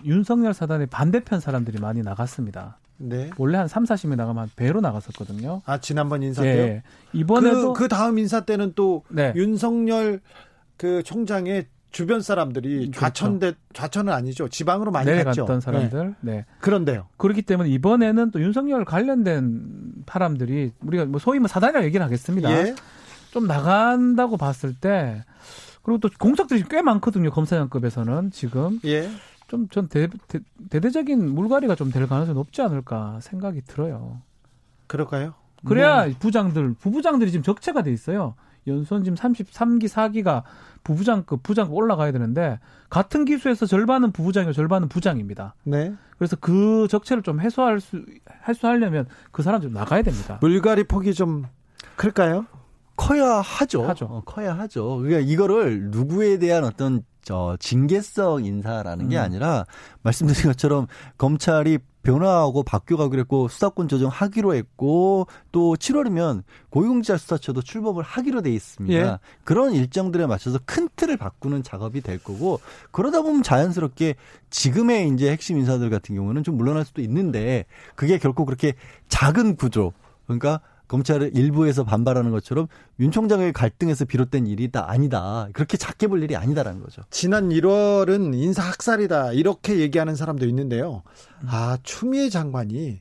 윤석열 사단의 반대편 사람들이 많이 나갔습니다. 네. 원래 한 3, 40명 나가면 배로 나갔었거든요. 아, 지난번 인사 때요? 예. 이번에도 그, 그 다음 인사 때는 또 네. 윤석열 그 총장의 주변 사람들이 그렇죠. 좌천대 좌천은 아니죠. 지방으로 많이 내려갔던 갔죠. 사람들. 네. 네. 그런데요. 그렇기 때문에 이번에는 또 윤석열 관련된 사람들이 우리가 뭐 소위 뭐 사단이라고 얘기를 하겠습니다. 예. 좀 나간다고 봤을 때 그리고 또 공석들이 꽤 많거든요. 검사장급에서는 지금. 예. 좀전 대대적인 물갈이가 좀 될 가능성이 높지 않을까 생각이 들어요. 그럴까요? 그래야 뭐. 부장들, 부부장들이 지금 적체가 돼 있어요. 연수원 지금 33기, 4기가 부부장급, 부장급 올라가야 되는데 같은 기수에서 절반은 부부장이고 절반은 부장입니다. 네. 그래서 그 적체를 좀 해소할 수 해소하려면 그 사람 좀 나가야 됩니다. 물갈이 폭이 좀 클까요? 커야 하죠. 하죠. 어, 커야 하죠. 그러니까 이거를 누구에 대한 어떤 저 징계성 인사라는 게 음. 아니라 말씀드린 것처럼 검찰이 변화하고 바뀌어가기로 했고 수사권 조정하기로 했고 또 7월이면 고위공직자 수사처도 출범을 하기로 돼 있습니다. 예. 그런 일정들에 맞춰서 큰 틀을 바꾸는 작업이 될 거고 그러다 보면 자연스럽게 지금의 이제 핵심 인사들 같은 경우는 좀 물러날 수도 있는데 그게 결코 그렇게 작은 구조 그러니까 검찰을 일부에서 반발하는 것처럼 윤 총장의 갈등에서 비롯된 일이다 아니다 그렇게 작게 볼 일이 아니다라는 거죠. 지난 1월은 인사 학살이다 이렇게 얘기하는 사람도 있는데요. 아 추미애 장관이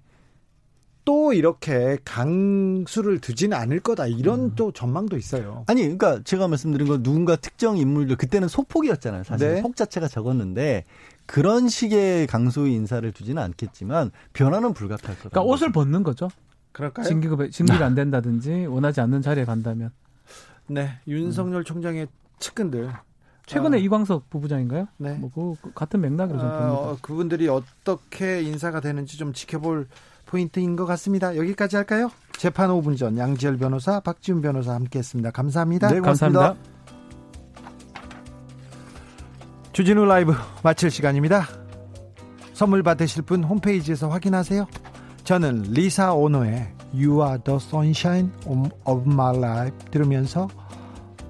또 이렇게 강수를 두지는 않을 거다 이런 음. 또 전망도 있어요. 아니 그러니까 제가 말씀드린 건 누군가 특정 인물들 그때는 소폭이었잖아요. 사실 네. 폭 자체가 적었는데 그런 식의 강소의 인사를 두지는 않겠지만 변화는 불가피할 거다. 그러니까 옷을 벗는 거죠. 그럴까요? 징계가 징계가 [LAUGHS] 안 된다든지 원하지 않는 자리에 간다면. 네, 윤석열 음. 총장의 측근들 최근에 어. 이광석 부부장인가요? 네. 뭐 그 같은 맥락으로 좀 봅니다. 어, 그분들이 어떻게 인사가 되는지 좀 지켜볼 포인트인 것 같습니다. 여기까지 할까요? 재판 5분 전 양지열 변호사, 박지훈 변호사 함께했습니다. 감사합니다. 네, 고맙습니다. 감사합니다. 주진우 라이브 마칠 시간입니다. 선물 받으실 분 홈페이지에서 확인하세요. 저는 리사 오노의 You are the sunshine of my life 들으면서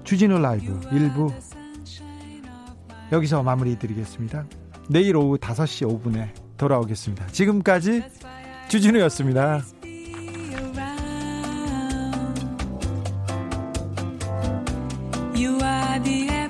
주진우 라이브 일부 여기서 마무리 드리겠습니다. 내일 오후 5시 5분에 돌아오겠습니다. 지금까지 주진우였습니다. The